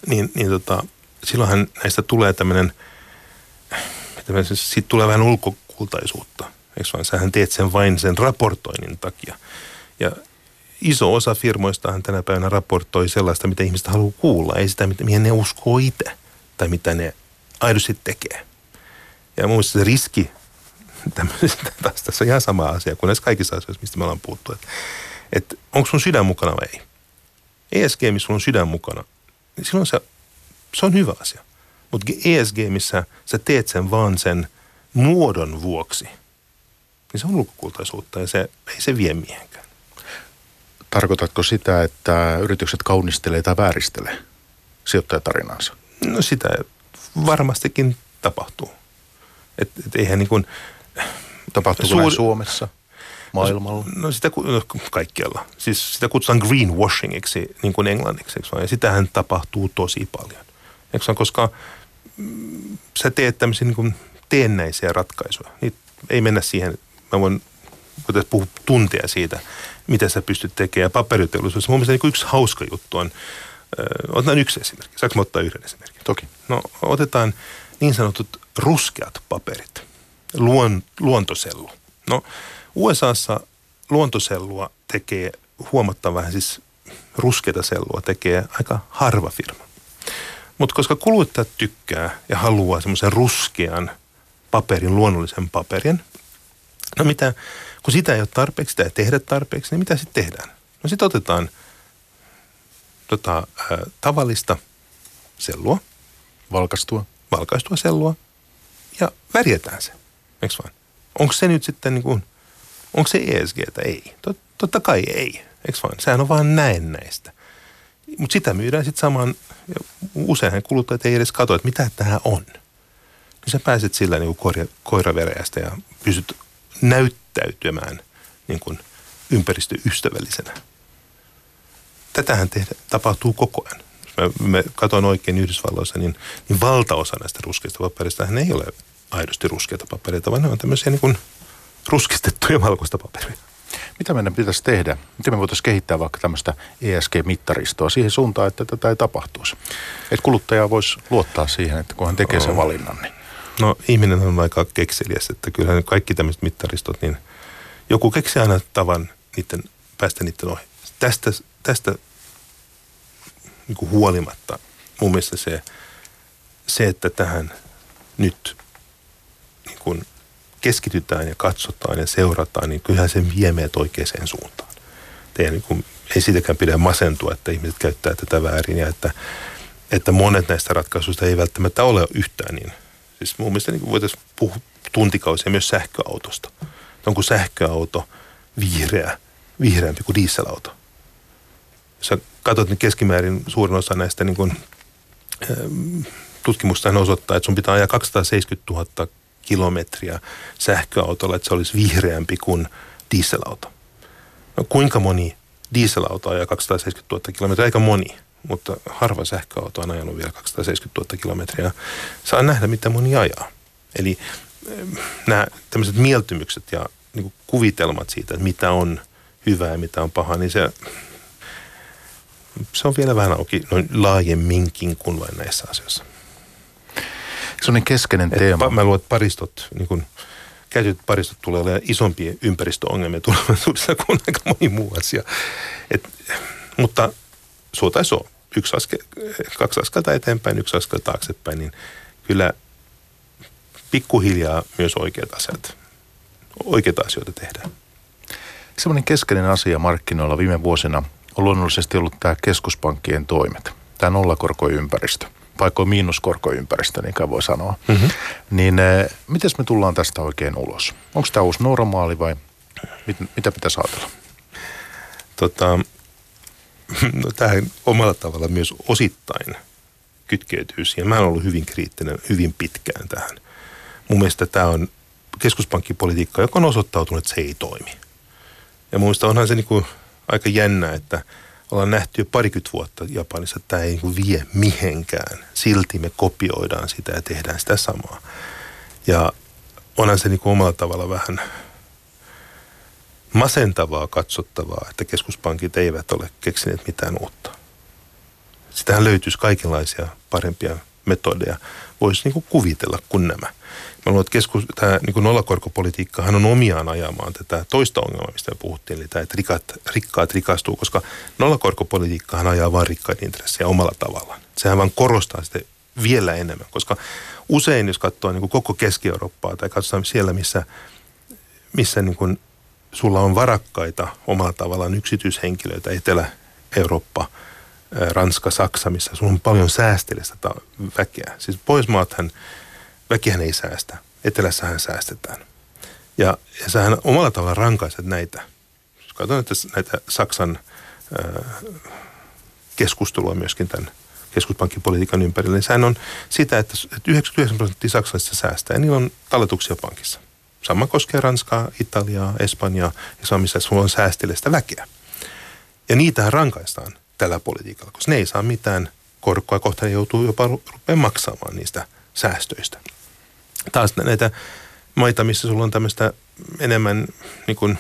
niin, niin tota, silloinhan näistä tulee tämmöinen, siitä tulee vähän ulkokultaisuutta. Eikö vaan? Sähän teet sen vain sen raportoinnin takia. Ja iso osa firmoistahan tänä päivänä raportoi sellaista, mitä ihmiset haluaa kuulla, ei sitä, mihin ne uskoo itse tai mitä ne aidosti tekee. Ja mun se riski, taas tässä on ihan sama asia kuin näissä kaikissa asioissa, mistä me ollaan puhuttu, että, että onko sun sydän mukana vai ei. ESG, missä sulla on sydän mukana, niin silloin se, se on hyvä asia. Mutta ESG, missä sä teet sen vaan sen muodon vuoksi, niin se on ulkokultaisuutta ja se, ei se vie mihinkään. Tarkoitatko sitä, että yritykset kaunistelee tai vääristelee sijoittajatarinansa? No sitä varmastikin tapahtuu. Et, et eihän niin kuin, Tapahtuuko suuri, Suomessa, maailmalla? No, sitä no, kaikkialla. Siis sitä kutsutaan greenwashingiksi niin kuin englanniksi, ja sitähän tapahtuu tosi paljon. Eikö koska mm, sä teet tämmöisiä niin kuin teennäisiä ratkaisuja. Niin ei mennä siihen, mä voin puhua tuntia siitä, mitä sä pystyt tekemään paperiteollisuudessa. Mun mielestä niin yksi hauska juttu on, Otetaan yksi esimerkki. Saanko ottaa yhden esimerkin? Toki. No otetaan niin sanotut ruskeat paperit. Luon, luontosellu. No USAssa luontosellua tekee huomattavan vähän, siis ruskeita sellua tekee aika harva firma. Mutta koska kuluttajat tykkää ja haluaa semmoisen ruskean paperin, luonnollisen paperin, no mitä, kun sitä ei ole tarpeeksi, sitä ei tehdä tarpeeksi, niin mitä sitten tehdään? No sitten otetaan tota, ä, tavallista sellua, Valkastua. valkaistua sellua ja värjätään se. Eikö vaan? Onko se nyt sitten niin kuin, onko se ESGtä? Ei. Tot, totta kai ei. Eikö vaan? Sehän on vaan näennäistä. Mutta sitä myydään sitten samaan, ja useinhan kuluttajat ei edes katso, että mitä tämä on. Niin sä pääset sillä niin kuin koiraveräjästä ja pystyt näyttäytymään niin kuin ympäristöystävällisenä. Tätähän tehdä, tapahtuu koko ajan. Jos mä, mä katson oikein Yhdysvalloissa, niin, niin valtaosa näistä ruskeista paperista ei ole aidosti ruskeita papereita, vaan ne on tämmöisiä niin kuin ruskistettuja valkoista paperia. Mitä meidän pitäisi tehdä? Miten me voitaisiin kehittää vaikka tämmöistä ESG-mittaristoa siihen suuntaan, että tätä ei tapahtuisi? Että kuluttaja voisi luottaa siihen, että kun hän tekee sen valinnan, niin No ihminen on aika kekseliäs, että kyllähän kaikki tämmöiset mittaristot, niin joku keksi aina tavan niiden, päästä niiden ohi. Tästä, tästä niin huolimatta mun mielestä se, se, että tähän nyt niin kuin keskitytään ja katsotaan ja seurataan, niin kyllähän se vie meidät oikeaan suuntaan. Teidän, niin kuin, ei siitäkään pidä masentua, että ihmiset käyttää tätä väärin ja että, että monet näistä ratkaisuista ei välttämättä ole yhtään niin. Siis mun mielestä niin voitaisiin puhua tuntikausia myös sähköautosta. Onko sähköauto vihreä, vihreämpi kuin dieselauto? Jos sä katsot, niin keskimäärin suurin osa näistä niin kuin, tutkimusta osoittaa, että sun pitää ajaa 270 000 kilometriä sähköautolla, että se olisi vihreämpi kuin dieselauto. No kuinka moni dieselauto ajaa 270 000 kilometriä? Aika moni, mutta harva sähköauto on ajanut vielä 270 000 kilometriä. Saa nähdä, mitä moni ajaa. Eli nämä tämmöiset mieltymykset ja niin kuin kuvitelmat siitä, että mitä on hyvää ja mitä on pahaa, niin se, se on vielä vähän auki noin laajemminkin kuin vain näissä asioissa. Se on niin keskeinen teema. Et, mä luulen, että paristot, niin kun, käytetyt paristot tulee olemaan isompia ympäristöongelmia tulevaisuudessa kuin aika moni muu asia. Et, mutta suo tai suo, yksi askel, kaksi askelta eteenpäin, yksi askel taaksepäin, niin kyllä pikkuhiljaa myös oikeat asiat, oikeita asioita tehdään. Semmoinen keskeinen asia markkinoilla viime vuosina on luonnollisesti ollut tämä keskuspankkien toimet, tämä nollakorkoympäristö paikoin miinuskorkoympäristö, niin voi sanoa. Mm-hmm. Niin eh, miten me tullaan tästä oikein ulos? Onko tämä uusi normaali vai mit, mitä pitäisi ajatella? Tota, no, tähän omalla tavalla myös osittain kytkeytyy siihen. Mä olen ollut hyvin kriittinen hyvin pitkään tähän. Mun mielestä tämä on keskuspankkipolitiikka, joka on osoittautunut, että se ei toimi. Ja mielestä onhan se niinku aika jännä, että – ollaan nähty jo parikymmentä vuotta Japanissa, että tämä ei niin vie mihinkään. Silti me kopioidaan sitä ja tehdään sitä samaa. Ja onhan se niin kuin omalla tavalla vähän masentavaa katsottavaa, että keskuspankit eivät ole keksineet mitään uutta. Sitähän löytyisi kaikenlaisia parempia metodeja, voisi niin kuin kuvitella kuin nämä. Mä luulen, että keskus, tämä niin nollakorkopolitiikkahan on omiaan ajamaan tätä toista ongelmaa, mistä me puhuttiin, eli tämä, että rikkaat, rikkaat rikastuu, koska nollakorkopolitiikkahan ajaa vain rikkaiden intressejä omalla tavallaan. Sehän vaan korostaa sitä vielä enemmän, koska usein, jos katsoo niin kuin koko Keski-Eurooppaa tai katsotaan siellä, missä, missä niin kuin sulla on varakkaita omalla tavallaan yksityishenkilöitä, Etelä-Eurooppa, Ranska, Saksa, missä sulla on paljon säästeliästä väkeä. Siis Pohjoismaathan väkihän ei säästä. Etelässähän säästetään. Ja, ja sähän omalla tavalla rankaiset näitä. Jos katson että näitä Saksan äh, keskustelua myöskin tämän keskuspankkipolitiikan ympärillä, niin sehän on sitä, että 99 prosenttia saksalaisista säästää ja niillä on talletuksia pankissa. Sama koskee Ranskaa, Italiaa, Espanjaa ja se on missä sulla on säästeliästä väkeä. Ja niitähän rankaistaan tällä politiikalla, koska ne ei saa mitään korkoa, kohta ne joutuu jopa rupeaa maksamaan niistä säästöistä taas näitä maita, missä sulla on tämmöistä enemmän niin kuin,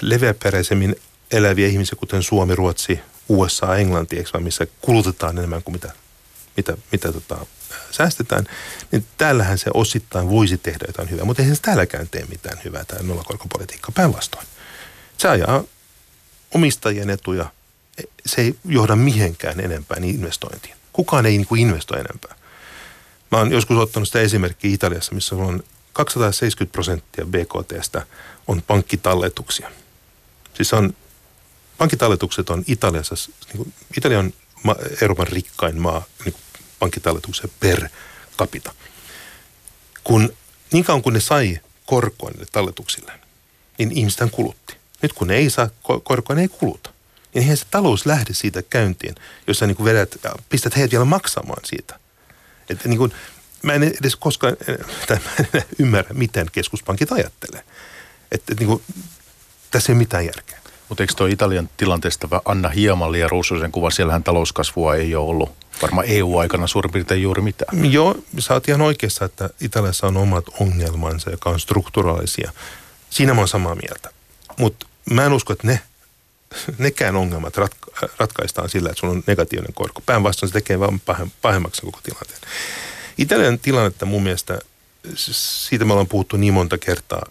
leveäperäisemmin eläviä ihmisiä, kuten Suomi, Ruotsi, USA, Englanti, eikö, missä kulutetaan enemmän kuin mitä, mitä, mitä tota, säästetään, niin täällähän se osittain voisi tehdä jotain hyvää, mutta eihän se täälläkään tee mitään hyvää, tämä nollakorkopolitiikka päinvastoin. Se ajaa omistajien etuja, se ei johda mihinkään enempää investointiin. Kukaan ei niin kuin investoi enempää. Mä oon joskus ottanut sitä esimerkkiä Italiassa, missä on 270 prosenttia BKTstä on pankkitalletuksia. Siis on, pankkitalletukset on Italiassa, niin kuin, Italia on ma- Euroopan rikkain maa niin pankkitalletuksen per capita. Kun niin kauan kun ne sai korkoa niille talletuksille, niin ihmisten kulutti. Nyt kun ne ei saa korkoa, ne ei kuluta. Niin eihän se talous lähde siitä käyntiin, jos sä niin vedät pistät heidät vielä maksamaan siitä. Että niin kuin, mä en edes koskaan, tai mä en ymmärrä, miten keskuspankit ajattelee. Että, että niin kuin, tässä ei ole mitään järkeä. Mutta eikö tuo Italian tilanteesta anna hieman liian ruusuisen kuvan? Siellähän talouskasvua ei ole ollut varmaan EU-aikana suurin piirtein juuri mitään. Joo, sä oot ihan oikeassa, että Italiassa on omat ongelmansa, jotka on strukturaalisia. Siinä mä oon samaa mieltä. Mutta mä en usko, että ne, nekään ongelmat ratka- ratkaistaan sillä, että sulla on negatiivinen korko. Päinvastoin se tekee vain pahemmaksi koko tilanteen. Italian tilannetta mun mielestä, siitä me ollaan puhuttu niin monta kertaa,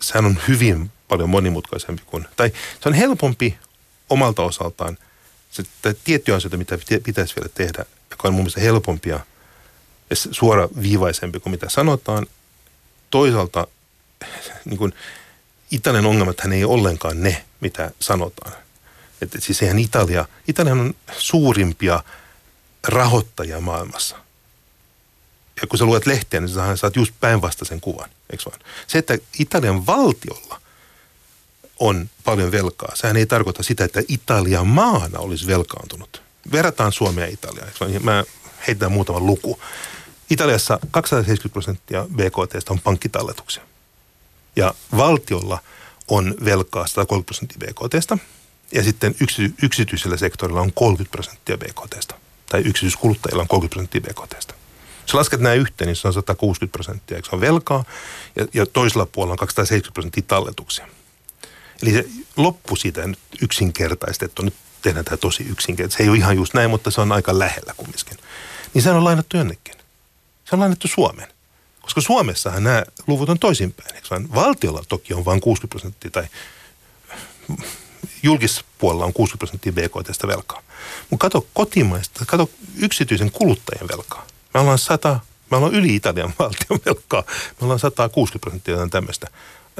sehän on hyvin paljon monimutkaisempi kuin, tai se on helpompi omalta osaltaan se, tiettyjä asioita, mitä pitäisi vielä tehdä, joka on mun mielestä helpompia ja suora viivaisempi kuin mitä sanotaan. Toisaalta niin kuin, Italian ongelmat hän ei ollenkaan ne, mitä sanotaan. Että siis eihän Italia, Italia on suurimpia rahoittajia maailmassa. Ja kun sä luet lehtiä, niin sä saat just päinvastaisen kuvan, eikö vaan? Se, että Italian valtiolla on paljon velkaa, sehän ei tarkoita sitä, että Italia maana olisi velkaantunut. Verrataan Suomea ja Italiaa. Mä heitän muutaman luku. Italiassa 270 prosenttia BKT on pankkitalletuksia. Ja valtiolla on velkaa 130 prosenttia BKT. Ja sitten yksity- yksityisellä sektorilla on 30 prosenttia BKT. Tai yksityiskuluttajilla on 30 prosenttia BKT. Jos lasket nämä yhteen, niin se on 160 prosenttia, eikö se on velkaa, ja, ja toisella puolella on 270 prosenttia talletuksia. Eli se loppu siitä nyt yksinkertaistettu, nyt tehdään tämä tosi yksinkertaisesti. Se ei ole ihan just näin, mutta se on aika lähellä kumminkin. Niin se on lainattu jonnekin. Se on lainattu Suomeen. Koska Suomessahan nämä luvut on toisinpäin. Eikö valtiolla toki on vain 60 prosenttia tai julkispuolella on 60 prosenttia BKT velkaa. Mutta kato kotimaista, kato yksityisen kuluttajan velkaa. Me ollaan 100, me ollaan yli Italian valtion velkaa. Me ollaan 160 prosenttia tämmöistä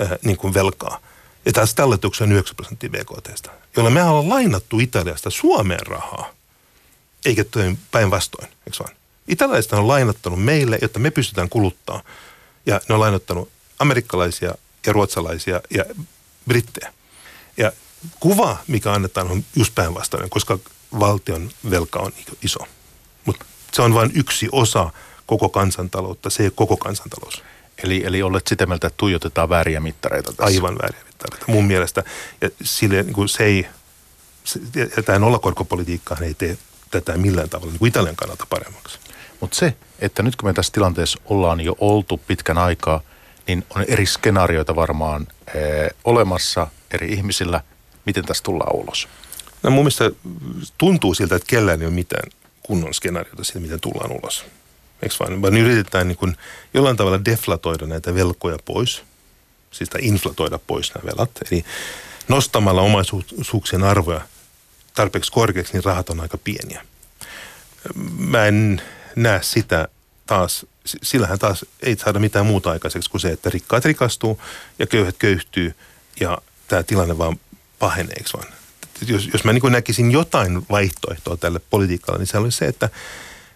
äh, niin kuin velkaa. Ja taas talletuksia on 9 prosenttia BKT, jolla me ollaan lainattu Italiasta Suomeen rahaa, eikä päinvastoin, eikö vaan? Italialaiset on lainattanut meille, jotta me pystytään kuluttaa. Ja ne on lainattanut amerikkalaisia ja ruotsalaisia ja brittejä. Ja kuva, mikä annetaan, on just päinvastainen, koska valtion velka on iso. Mutta se on vain yksi osa koko kansantaloutta, se ei ole koko kansantalous. Eli, eli olet sitä mieltä, että tuijotetaan vääriä mittareita tässä? Aivan vääriä mittareita, mun mielestä. Ja sille, niin kuin se ei, se, ja tämä nollakorkopolitiikka ei tee tätä millään tavalla niin kuin Italian kannalta paremmaksi. Mutta se, että nyt kun me tässä tilanteessa ollaan jo oltu pitkän aikaa, niin on eri skenaarioita varmaan ee, olemassa eri ihmisillä. Miten tässä tullaan ulos? No mun mielestä tuntuu siltä, että kellään ei ole mitään kunnon skenaariota siitä, miten tullaan ulos. Eikö vaan? Vaan yritetään niin kuin jollain tavalla deflatoida näitä velkoja pois, siis inflatoida pois nämä velat. Eli nostamalla omaisuuksien arvoja tarpeeksi korkeaksi, niin rahat on aika pieniä. Mä en näe sitä taas, sillähän taas ei saada mitään muuta aikaiseksi kuin se, että rikkaat rikastuu ja köyhät köyhtyy ja tämä tilanne vaan pahenee, eikö vaan? Jos, jos mä niin näkisin jotain vaihtoehtoa tälle politiikalle, niin se olisi se, että,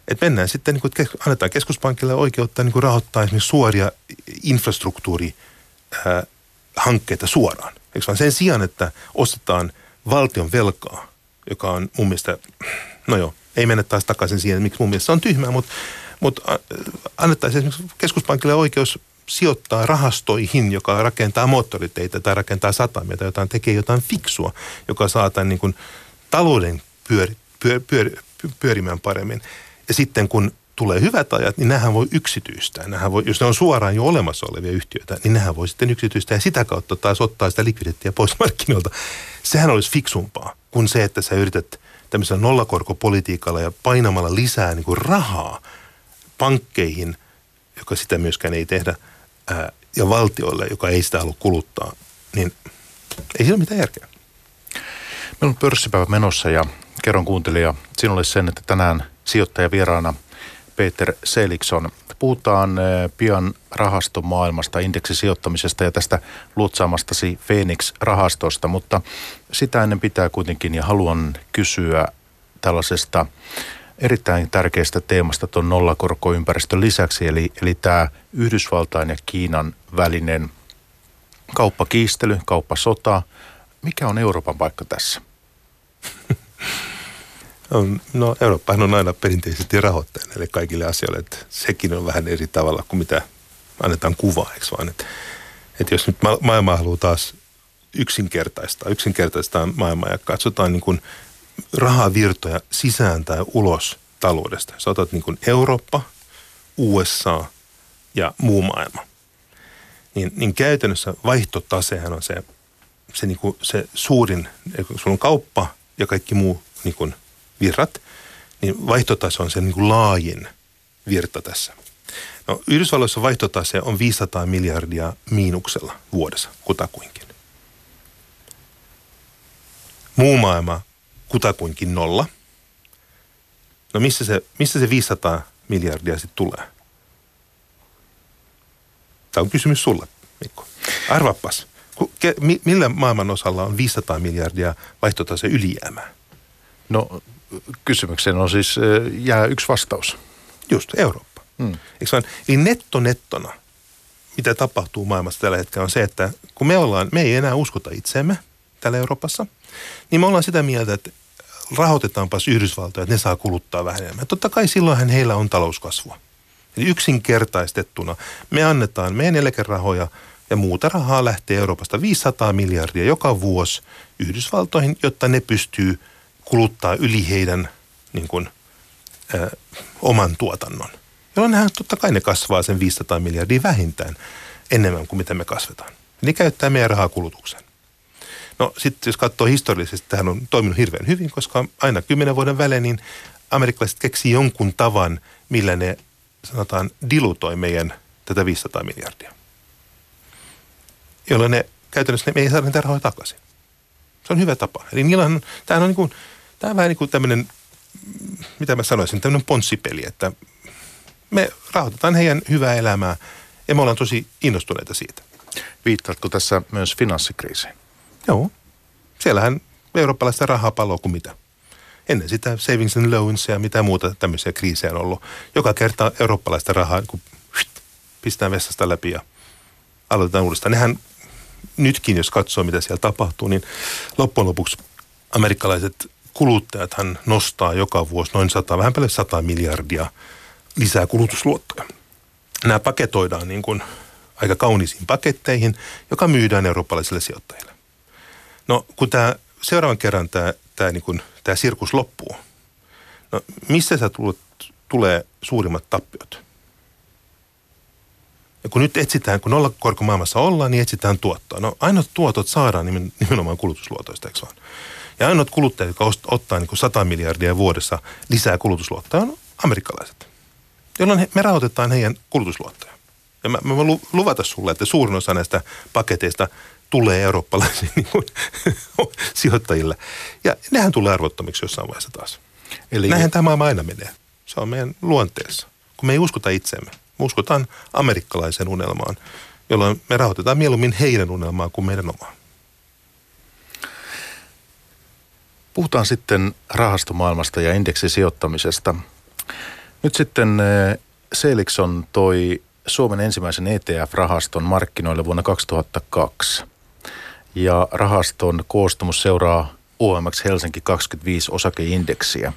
että mennään sitten, niin kuin, annetaan keskuspankille oikeutta niin kuin rahoittaa esimerkiksi suoria infrastruktuurihankkeita suoraan. Eikö vaan sen sijaan, että ostetaan valtion velkaa, joka on mun mielestä, no joo, ei mennä taas takaisin siihen, miksi mun mielestä se on tyhmää, mutta, mutta annettaisiin esimerkiksi keskuspankille oikeus sijoittaa rahastoihin, joka rakentaa moottoriteitä tai rakentaa satamia tai jotain, tekee jotain fiksua, joka saa tämän niin kuin talouden pyöri, pyör, pyör, pyörimään paremmin. Ja sitten kun tulee hyvät ajat, niin nämähän voi yksityistää. Nämähän voi, jos ne on suoraan jo olemassa olevia yhtiöitä, niin nämähän voi sitten yksityistää ja sitä kautta taas ottaa sitä likvidittiä pois markkinoilta. Sehän olisi fiksumpaa kuin se, että sä yrität tämmöisellä nollakorkopolitiikalla ja painamalla lisää niin kuin rahaa pankkeihin, joka sitä myöskään ei tehdä, ää, ja valtioille, joka ei sitä halua kuluttaa, niin ei siinä ole mitään järkeä. Meillä on pörssipäivä menossa ja kerron kuuntelija sinulle sen, että tänään sijoittajavieraana Peter Selikson. Puhutaan pian rahastomaailmasta, indeksisijoittamisesta ja tästä luotsaamastasi Phoenix-rahastosta, mutta sitä ennen pitää kuitenkin ja haluan kysyä tällaisesta erittäin tärkeästä teemasta tuon nollakorkoympäristön lisäksi, eli, eli tämä Yhdysvaltain ja Kiinan välinen kauppakiistely, kauppasota. Mikä on Euroopan paikka tässä? No Eurooppahan on aina perinteisesti rahoittaja näille kaikille asioille, että sekin on vähän eri tavalla kuin mitä annetaan kuvaa, eikö vaan? Että, että jos nyt ma- maailma haluaa taas yksinkertaistaa, yksinkertaistaa maailmaa ja katsotaan niin kuin rahavirtoja sisään tai ulos taloudesta. Sä otat niin kuin Eurooppa, USA ja muu maailma. Niin, niin käytännössä vaihtotasehan on se, se, niin kuin se suurin, kun sulla on kauppa ja kaikki muu niin kuin virrat, niin vaihtotase on se niin kuin laajin virta tässä. No Yhdysvalloissa vaihtotase on 500 miljardia miinuksella vuodessa kutakuinkin. Muu maailma kutakuinkin nolla. No missä se, missä se 500 miljardia sitten tulee? Tämä on kysymys sulle, Mikko. Arvapas, millä maailman osalla on 500 miljardia vaihtotase ylijäämää? No kysymykseen on siis, jää yksi vastaus. Just, Eurooppa. Hmm. Eikö Eli netto nettona, mitä tapahtuu maailmassa tällä hetkellä on se, että kun me ollaan, me ei enää uskota itseemme täällä Euroopassa, niin me ollaan sitä mieltä, että rahoitetaanpas Yhdysvaltoja, että ne saa kuluttaa vähän enemmän. Totta kai silloinhan heillä on talouskasvua. Eli yksinkertaistettuna me annetaan meidän eläkerahoja ja muuta rahaa lähtee Euroopasta 500 miljardia joka vuosi Yhdysvaltoihin, jotta ne pystyy kuluttaa yli heidän niin kuin, ö, oman tuotannon. Jolloin nehän totta kai ne kasvaa sen 500 miljardia vähintään enemmän kuin mitä me kasvetaan. Eli käyttää meidän rahaa kulutukseen. No sitten jos katsoo historiallisesti, tähän on toiminut hirveän hyvin, koska aina kymmenen vuoden välein niin amerikkalaiset keksi jonkun tavan, millä ne sanotaan dilutoi meidän tätä 500 miljardia. Jolloin ne käytännössä ne, me ei saada niitä rahoja takaisin. Se on hyvä tapa. Eli niillä on, tämä on, niin kuin, tämä on vähän niin kuin tämmöinen, mitä mä sanoisin, tämmöinen ponssipeli, että me rahoitetaan heidän hyvää elämää ja me ollaan tosi innostuneita siitä. Viittaatko tässä myös finanssikriisiin? Joo. Siellähän eurooppalaista rahaa paloo kuin mitä. Ennen sitä savings and loans ja mitä muuta tämmöisiä kriisejä on ollut. Joka kerta eurooppalaista rahaa kun pistää vessasta läpi ja aloitetaan uudestaan. Nehän nytkin, jos katsoo mitä siellä tapahtuu, niin loppujen lopuksi amerikkalaiset kuluttajathan nostaa joka vuosi noin 100, vähän paljon 100 miljardia lisää kulutusluottoja. Nämä paketoidaan niin kuin aika kauniisiin paketteihin, joka myydään eurooppalaisille sijoittajille. No kun tämä seuraavan kerran tämä, tämä, niin kuin, tämä sirkus loppuu, no missä sä tulet, tulee suurimmat tappiot? Ja kun nyt etsitään, kun nollakorkomaailmassa ollaan, niin etsitään tuottoa. No ainoat tuotot saadaan nimenomaan kulutusluotoista, eikö vaan? Ja ainoat kuluttajat, jotka ottaa niin kuin 100 miljardia vuodessa lisää kulutusluottoa, on amerikkalaiset. Jolloin me rahoitetaan heidän kulutusluottoja. Ja mä, mä voin luvata sulle, että suurin osa näistä paketeista tulee eurooppalaisille niin kuin, sijoittajille. Ja nehän tulee arvottomiksi jossain vaiheessa taas. Eli Näinhän tämä maailma aina menee. Se on meidän luonteessa. Kun me ei uskota itseemme, me uskotaan amerikkalaisen unelmaan, jolloin me rahoitetaan mieluummin heidän unelmaa kuin meidän omaa. Puhutaan sitten rahastomaailmasta ja indeksisijoittamisesta. Nyt sitten eh, Selikson toi Suomen ensimmäisen ETF-rahaston markkinoille vuonna 2002 ja rahaston koostumus seuraa OMX Helsinki 25 osakeindeksiä.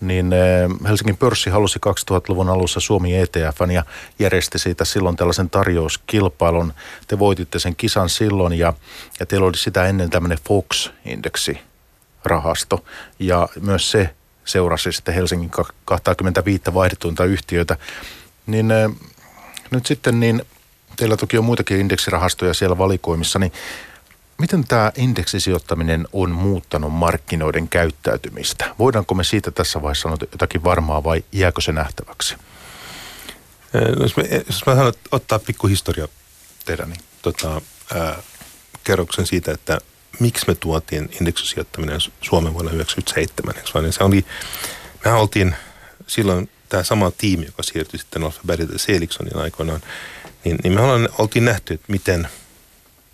Niin eh, Helsingin pörssi halusi 2000-luvun alussa Suomi ETFn ja järjesti siitä silloin tällaisen tarjouskilpailun. Te voititte sen kisan silloin ja, ja teillä oli sitä ennen tämmöinen Fox-indeksi rahasto ja myös se seurasi sitten Helsingin 25 vaihdetuinta yhtiöitä. Niin eh, nyt sitten niin teillä toki on muitakin indeksirahastoja siellä valikoimissa, niin Miten tämä indeksisijoittaminen on muuttanut markkinoiden käyttäytymistä? Voidaanko me siitä tässä vaiheessa sanoa jotakin varmaa vai jääkö se nähtäväksi? No, jos, me, jos mä sanon, ottaa pikku historia tehdä, niin tota, ää, kerroksen siitä, että miksi me tuotiin indeksisijoittaminen Suomen vuonna 1997. Niin se oli, me oltiin silloin tämä sama tiimi, joka siirtyi sitten Alphabetilta Seliksonin aikoinaan, niin, niin me oltiin nähty, että miten,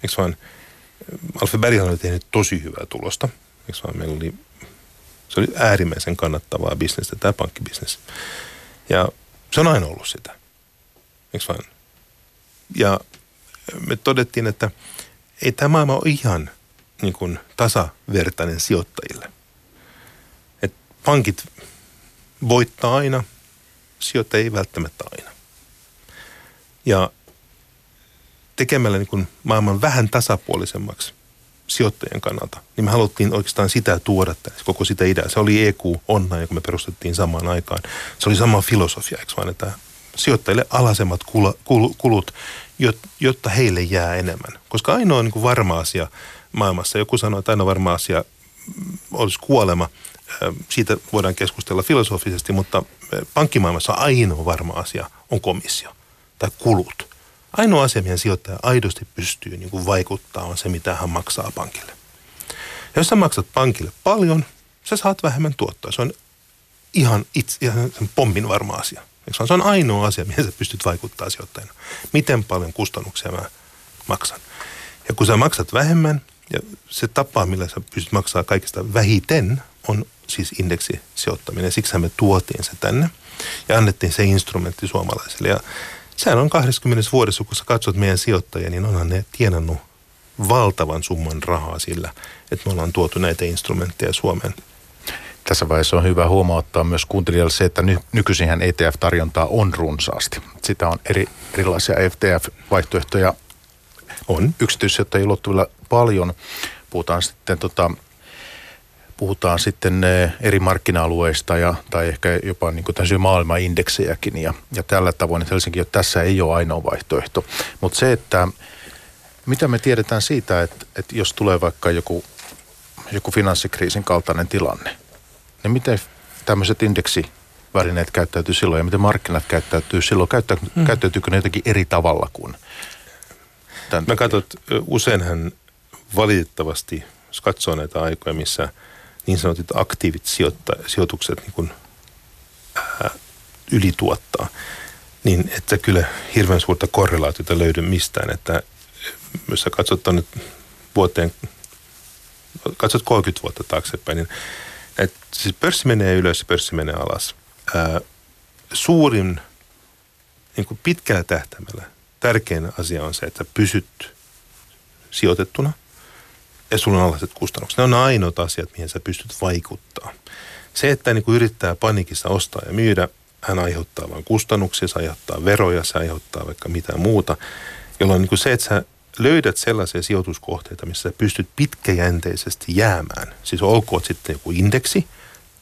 eikö vaan – Alfe Berghan oli tehnyt tosi hyvää tulosta. Meillä oli Se oli äärimmäisen kannattavaa bisnestä, tämä pankkibisnes. Ja se on aina ollut sitä. Eikö vain? Ja me todettiin, että ei tämä maailma ole ihan niin kuin tasavertainen sijoittajille. Et pankit voittaa aina, sijoittajia ei välttämättä aina. Ja tekemällä niin kuin maailman vähän tasapuolisemmaksi sijoittajien kannalta, niin me haluttiin oikeastaan sitä tuoda tänne, koko sitä ideaa. Se oli EQ Onna, joka me perustettiin samaan aikaan. Se oli sama filosofia, eikö vaan, että sijoittajille alasemmat kulut, jotta heille jää enemmän. Koska ainoa niin kuin varma asia maailmassa, joku sanoi, että ainoa varma asia mm, olisi kuolema, siitä voidaan keskustella filosofisesti, mutta pankkimaailmassa ainoa varma asia on komissio tai kulut. Ainoa asia, mihin sijoittaja aidosti pystyy niin kuin vaikuttaa, on se, mitä hän maksaa pankille. Ja jos sä maksat pankille paljon, sä saat vähemmän tuottoa. Se on ihan, itse, ihan sen pommin varma asia. Se on ainoa asia, mihin sä pystyt vaikuttaa sijoittajana. Miten paljon kustannuksia mä maksan. Ja kun sä maksat vähemmän, ja se tapa, millä sä pystyt maksaa kaikista vähiten, on siis indeksisijoittaminen. Siksi me tuotiin se tänne ja annettiin se instrumentti suomalaisille. Ja sehän on 20 vuodessa, kun sä katsot meidän sijoittajia, niin onhan ne tienannut valtavan summan rahaa sillä, että me ollaan tuotu näitä instrumentteja Suomeen. Tässä vaiheessa on hyvä huomauttaa myös kuuntelijalle se, että ny- nykyisinhän ETF-tarjontaa on runsaasti. Sitä on eri, erilaisia ETF-vaihtoehtoja on yksityissijoittajien ulottuvilla paljon. Puhutaan sitten tota, puhutaan sitten eh, eri markkina-alueista ja, tai ehkä jopa niin kuin maailmanindeksejäkin ja, ja tällä tavoin, että Helsinki tässä ei ole ainoa vaihtoehto. Mutta se, että mitä me tiedetään siitä, että, että jos tulee vaikka joku, joku finanssikriisin kaltainen tilanne, niin miten tämmöiset indeksivälineet käyttäytyy silloin ja miten markkinat käyttäytyy silloin? Käyttä, hmm. Käyttäytyykö ne jotenkin eri tavalla kuin tämän Mä katsot, useinhan valitettavasti, jos katsoo näitä aikoja, missä – niin sanotut aktiivit sijoitukset niin kuin, ää, ylituottaa, niin että kyllä hirveän suurta korrelaatiota löydy mistään, että jos sä katsot tuonne vuoteen, katsot 30 vuotta taaksepäin, niin että siis pörssi menee ylös ja pörssi menee alas. Ää, suurin niin kuin pitkällä tähtäimellä tärkein asia on se, että pysyt sijoitettuna – alhaiset kustannukset. Ne on ainoat asiat, mihin sä pystyt vaikuttaa. Se, että niin kuin yrittää panikissa ostaa ja myydä, hän aiheuttaa vain kustannuksia, se aiheuttaa veroja, se aiheuttaa vaikka mitään muuta. Jolloin niin kuin se, että sä löydät sellaisia sijoituskohteita, missä sä pystyt pitkäjänteisesti jäämään. Siis olkoon sitten joku indeksi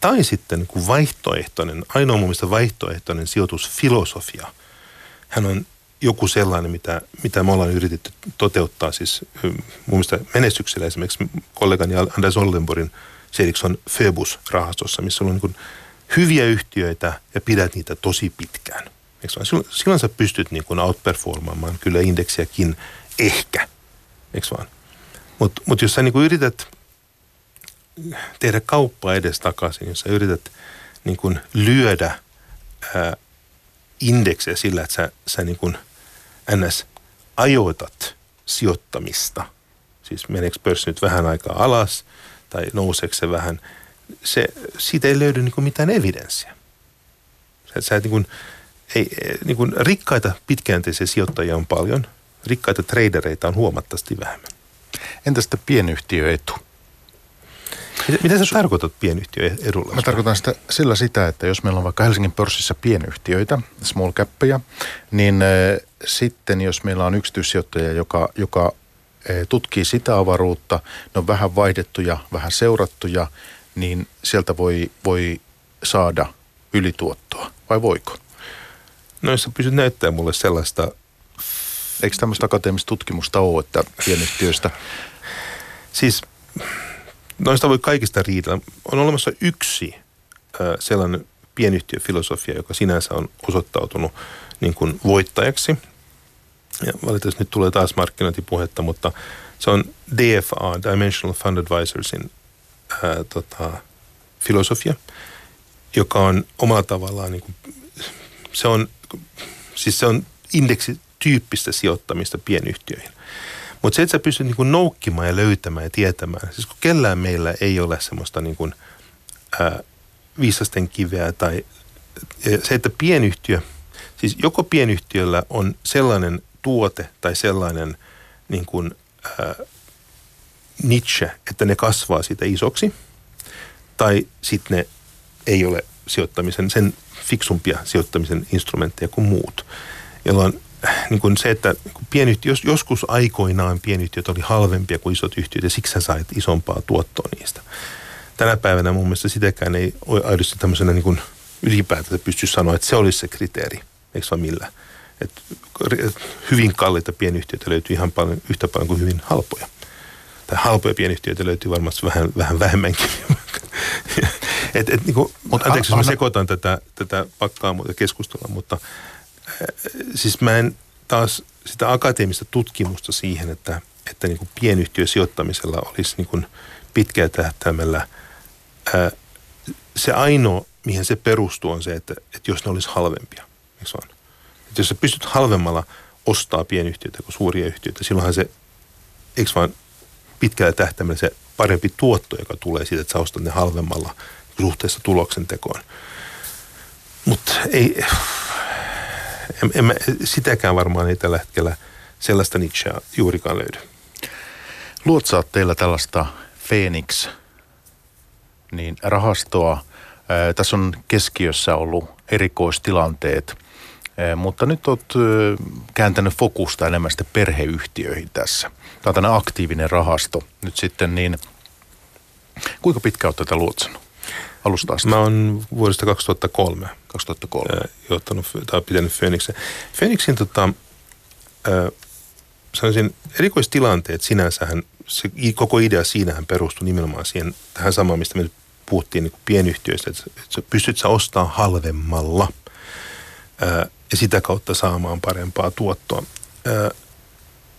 tai sitten niin kuin vaihtoehtoinen, ainoa mun mielestä vaihtoehtoinen sijoitusfilosofia. Hän on joku sellainen, mitä, mitä me ollaan yritetty toteuttaa siis mun mielestä menestyksellä esimerkiksi kollegani Anders Oldenborgin Serikson Phoebus-rahastossa, missä on niin hyviä yhtiöitä ja pidät niitä tosi pitkään. Silloin, silloin sä pystyt niin kuin outperformaamaan kyllä indeksiäkin ehkä? Mutta mut jos sä niin kuin yrität tehdä kauppaa edes takaisin, jos sä yrität niin kuin lyödä ää, indeksejä sillä, että sä, sä niin kuin – ns. ajoitat sijoittamista, siis meneekö pörssi nyt vähän aikaa alas tai nouseeko se vähän, se, siitä ei löydy niin mitään evidenssiä. Sä, sä niin kuin, ei, niin kuin rikkaita pitkäjänteisiä sijoittajia on paljon, rikkaita tradereita on huomattavasti vähemmän. Entä sitten pienyhtiöetu? Mitä, sä tarkoitat pienyhtiöedulla? Mä tarkoitan sitä, sillä sitä, että jos meillä on vaikka Helsingin pörssissä pienyhtiöitä, small cappeja, niin äh, sitten jos meillä on yksityissijoittaja, joka, joka äh, tutkii sitä avaruutta, ne on vähän vaihdettuja, vähän seurattuja, niin sieltä voi, voi saada ylituottoa, vai voiko? No jos sä pysyt näyttää mulle sellaista... Eikö tämmöistä akateemista tutkimusta ole, että pienyhtiöistä... Siis noista voi kaikista riidellä. On olemassa yksi sellainen pienyhtiöfilosofia, joka sinänsä on osoittautunut niin kuin voittajaksi. Ja valitettavasti nyt tulee taas markkinointipuhetta, mutta se on DFA, Dimensional Fund Advisorsin ää, tota, filosofia, joka on omalla tavallaan, niin kuin, se on, siis se on indeksityyppistä sijoittamista pienyhtiöihin. Mutta se, että sä pystyt niin kuin noukkimaan ja löytämään ja tietämään, siis kun kellään meillä ei ole semmoista niin kuin, ää, viisasten kiveä tai se, että pienyhtiö, siis joko pienyhtiöllä on sellainen tuote tai sellainen niin kuin, ää, niche, että ne kasvaa siitä isoksi, tai sitten ne ei ole sijoittamisen, sen fiksumpia sijoittamisen instrumentteja kuin muut. Jolloin niin kuin se, että pienyhtiö, jos, joskus aikoinaan pienyhtiöt oli halvempia kuin isot yhtiöt ja siksi sä sait isompaa tuottoa niistä. Tänä päivänä mun mielestä sitäkään ei aidosti tämmöisenä niin kuin ylipäätään pysty sanoa, että se olisi se kriteeri, eikö vaan millä. Et hyvin kalliita pienyhtiöitä löytyy ihan paljon, yhtä paljon kuin hyvin halpoja. Tai halpoja pienyhtiöitä löytyy varmasti vähän, vähän vähemmänkin. et, et, niin kuin, Mut anteeksi, jos mä sekoitan tätä, tätä pakkaa keskustelua, mutta siis mä en taas sitä akateemista tutkimusta siihen, että, että niin kuin pienyhtiösijoittamisella olisi niin kuin pitkällä tähtäimellä äh, se ainoa, mihin se perustuu, on se, että, että jos ne olisi halvempia. Vaan? Että jos sä pystyt halvemmalla ostaa pienyhtiöitä kuin suuria yhtiöitä, silloinhan se, eikö vaan pitkällä tähtäimellä se parempi tuotto, joka tulee siitä, että sä ostat ne halvemmalla suhteessa tuloksen tekoon. Mutta ei, en, en, sitäkään varmaan ei tällä hetkellä sellaista nicheä juurikaan löydy. Luotsaat teillä tällaista Phoenix niin rahastoa. Tässä on keskiössä ollut erikoistilanteet, mutta nyt olet kääntänyt fokusta enemmän sitten perheyhtiöihin tässä. Tämä on aktiivinen rahasto nyt sitten, niin kuinka pitkä olet tätä luotsannut? Alusta asti? Mä oon vuodesta 2003. 2003. Ää, johtanut tai pitänyt Phoenixin. Phoenixin tota, ää, sanoisin, erikoistilanteet sinänsähän, se koko idea siinähän perustui nimenomaan siihen, tähän samaan, mistä me nyt puhuttiin niin pienyhtiöistä, että, että pystyt sä ostamaan halvemmalla ää, ja sitä kautta saamaan parempaa tuottoa. Ää,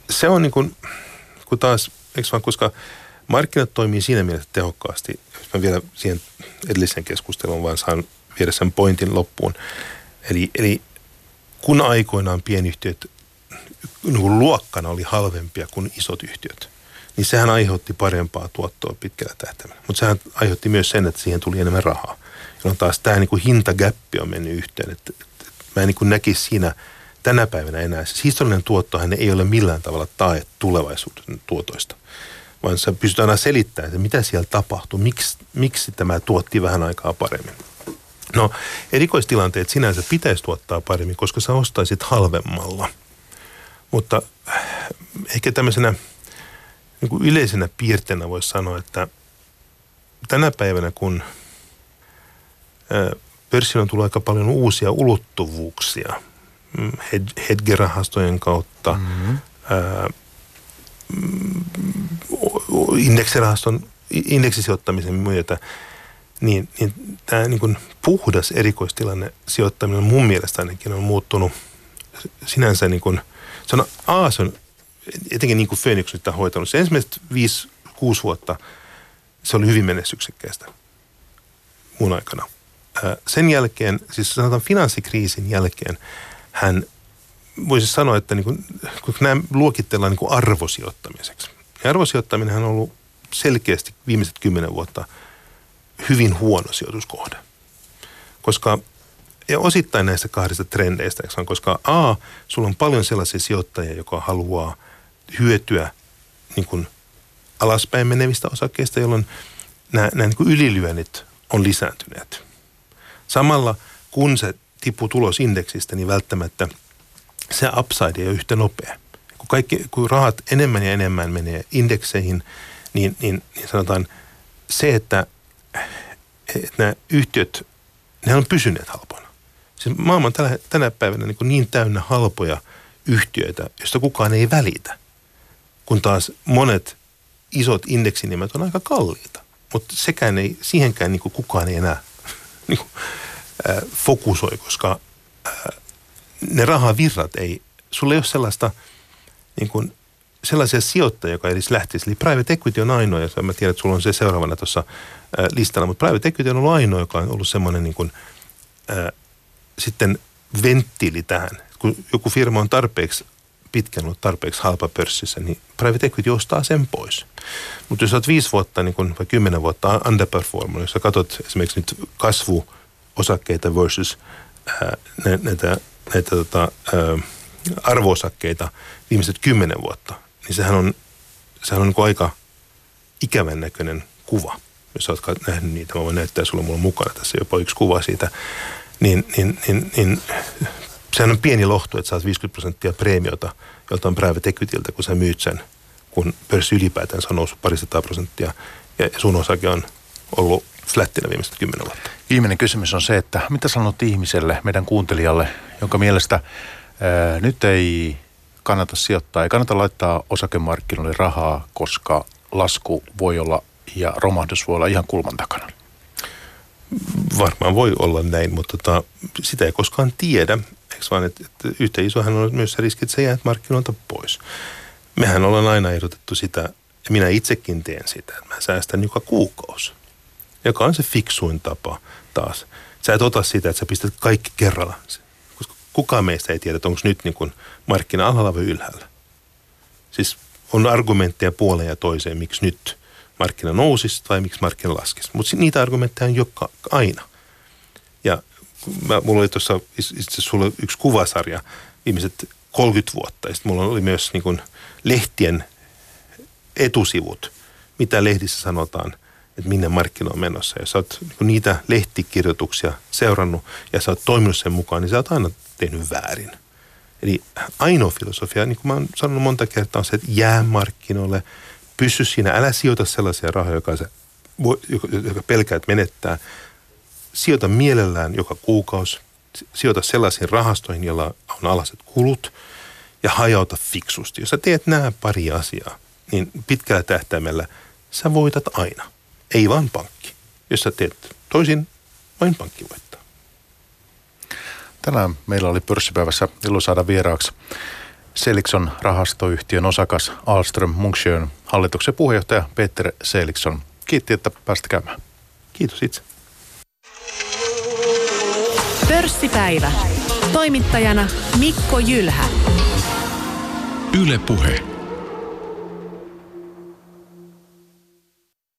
se on niin kuin, kun taas, eikö vaan, koska markkinat toimii siinä mielessä tehokkaasti, jos mä vielä siihen edellisen keskustelun vaan saan viedä sen pointin loppuun. Eli, eli kun aikoinaan pienyhtiöt niin luokkana oli halvempia kuin isot yhtiöt, niin sehän aiheutti parempaa tuottoa pitkällä tähtäimellä. Mutta sehän aiheutti myös sen, että siihen tuli enemmän rahaa. Jolloin taas tämä niin hintagäppi on mennyt yhteen. Että, että mä en niin näkisi siinä tänä päivänä enää. Siis historiallinen tuottohan ei ole millään tavalla tae tulevaisuuden tuotoista vaan sä pystyt aina selittämään, että mitä siellä tapahtui, miksi, miksi tämä tuotti vähän aikaa paremmin. No, erikoistilanteet sinänsä pitäisi tuottaa paremmin, koska sä ostaisit halvemmalla. Mutta äh, ehkä tämmöisenä niin kuin yleisenä piirteenä voisi sanoa, että tänä päivänä kun äh, pörssillä on tullut aika paljon uusia ulottuvuuksia mm, hedge-rahastojen kautta, mm-hmm. ää, indeksirahaston, indeksisijoittamisen myötä, niin, niin tämä niin kuin puhdas erikoistilanne sijoittaminen mun mielestä ainakin on muuttunut sinänsä niin kuin, se on, A, se on etenkin niin kuin Phoenix on sitä hoitanut. Se ensimmäiset 5-6 vuotta se oli hyvin menestyksekkäistä mun aikana. Sen jälkeen, siis sanotaan finanssikriisin jälkeen, hän voisi sanoa, että niin kuin, kun nämä luokitellaan niin kuin arvosijoittamiseksi. Ja arvosijoittaminen on ollut selkeästi viimeiset kymmenen vuotta hyvin huono sijoituskohde. Koska, ja osittain näistä kahdesta trendeistä, koska A, sulla on paljon sellaisia sijoittajia, joka haluaa hyötyä niin kuin alaspäin menevistä osakkeista, jolloin nämä, nämä niin kuin ylilyönnit on lisääntyneet. Samalla kun se tippuu tulos indeksistä, niin välttämättä – se upside ei ole yhtä nopea. Kun, kaikki, kun rahat enemmän ja enemmän menee indekseihin, niin, niin, niin sanotaan se, että, että nämä yhtiöt, ne on pysyneet halpoina. Siis maailma on tällä, tänä päivänä niin, niin täynnä halpoja yhtiöitä, joista kukaan ei välitä. Kun taas monet isot indeksinimet on aika kalliita. Mutta sekään ei, siihenkään niin kukaan ei enää niin kuin, äh, fokusoi, koska äh, ne rahavirrat ei, sulla ei ole sellaista niin kuin, sellaisia sijoittajia, joka edes lähtisi. Eli private equity on ainoa, ja mä tiedän, että sulla on se seuraavana tuossa listalla, mutta private equity on ollut ainoa, joka on ollut semmoinen niin kuin, ää, sitten venttiili tähän. Kun joku firma on tarpeeksi pitkään ollut tarpeeksi halpa pörssissä, niin private equity ostaa sen pois. Mutta jos olet viisi vuotta niin kun, vai kymmenen vuotta underperformannut, jos sä katsot esimerkiksi nyt kasvuosakkeita versus ää, näitä, näitä tota, ää, arvoosakkeita viimeiset kymmenen vuotta, niin sehän on, sehän on niin aika ikävän näköinen kuva. Jos olet nähnyt niitä, mä voin näyttää sulle mulla mukana tässä jopa yksi kuva siitä, niin, niin, niin, niin sehän on pieni lohtu, että saat 50 prosenttia preemiota joltain private equityltä, kun sä myyt sen, kun pörssi ylipäätään on noussut parisataa prosenttia ja sun osake on ollut flättinä viimeiset kymmenen vuotta. Viimeinen kysymys on se, että mitä sanot ihmiselle, meidän kuuntelijalle, jonka mielestä ää, nyt ei kannata sijoittaa, ei kannata laittaa osakemarkkinoille rahaa, koska lasku voi olla ja romahdus voi olla ihan kulman takana. Varmaan voi olla näin, mutta tota, sitä ei koskaan tiedä. Eikö vaan, että, että yhtä isohan on myös se riski, että sä jäät markkinoilta pois. Mehän ollaan aina ehdotettu sitä, ja minä itsekin teen sitä, että mä säästän joka kuukausi. Joka on se fiksuin tapa taas. Sä et ota sitä, että sä pistät kaikki kerralla. Koska kukaan meistä ei tiedä, että onko nyt niin markkina alhaalla vai ylhäällä. Siis on argumentteja puoleen ja toiseen, miksi nyt markkina nousisi tai miksi markkina laskisi. Mutta niitä argumentteja on joka aina. Ja mä, mulla oli tuossa itse sulla yksi kuvasarja viimeiset 30 vuotta. Ja mulla oli myös niin lehtien etusivut, mitä lehdissä sanotaan, että minne markkina on menossa. Ja sä oot niin niitä lehtikirjoituksia seurannut ja sä oot toiminut sen mukaan, niin sä oot aina tehnyt väärin. Eli ainoa filosofia, niin kuin mä oon sanonut monta kertaa, on se, että jää markkinoille, pysy siinä, älä sijoita sellaisia rahoja, joka, joka, joka pelkäät menettää. Sijoita mielellään joka kuukausi, sijoita sellaisiin rahastoihin, joilla on alaset kulut ja hajauta fiksusti. Jos sä teet nämä pari asiaa, niin pitkällä tähtäimellä sä voitat aina. Ei vaan pankki. Jos sä teet toisin, vain pankki voittaa. Tänään meillä oli pörssipäivässä ilo saada vieraaksi Selikson rahastoyhtiön osakas Alström Munksjön hallituksen puheenjohtaja Peter Selikson. Kiitti, että päästä käymään. Kiitos itse. Pörssipäivä. Toimittajana Mikko Jylhä. Yle Puhe.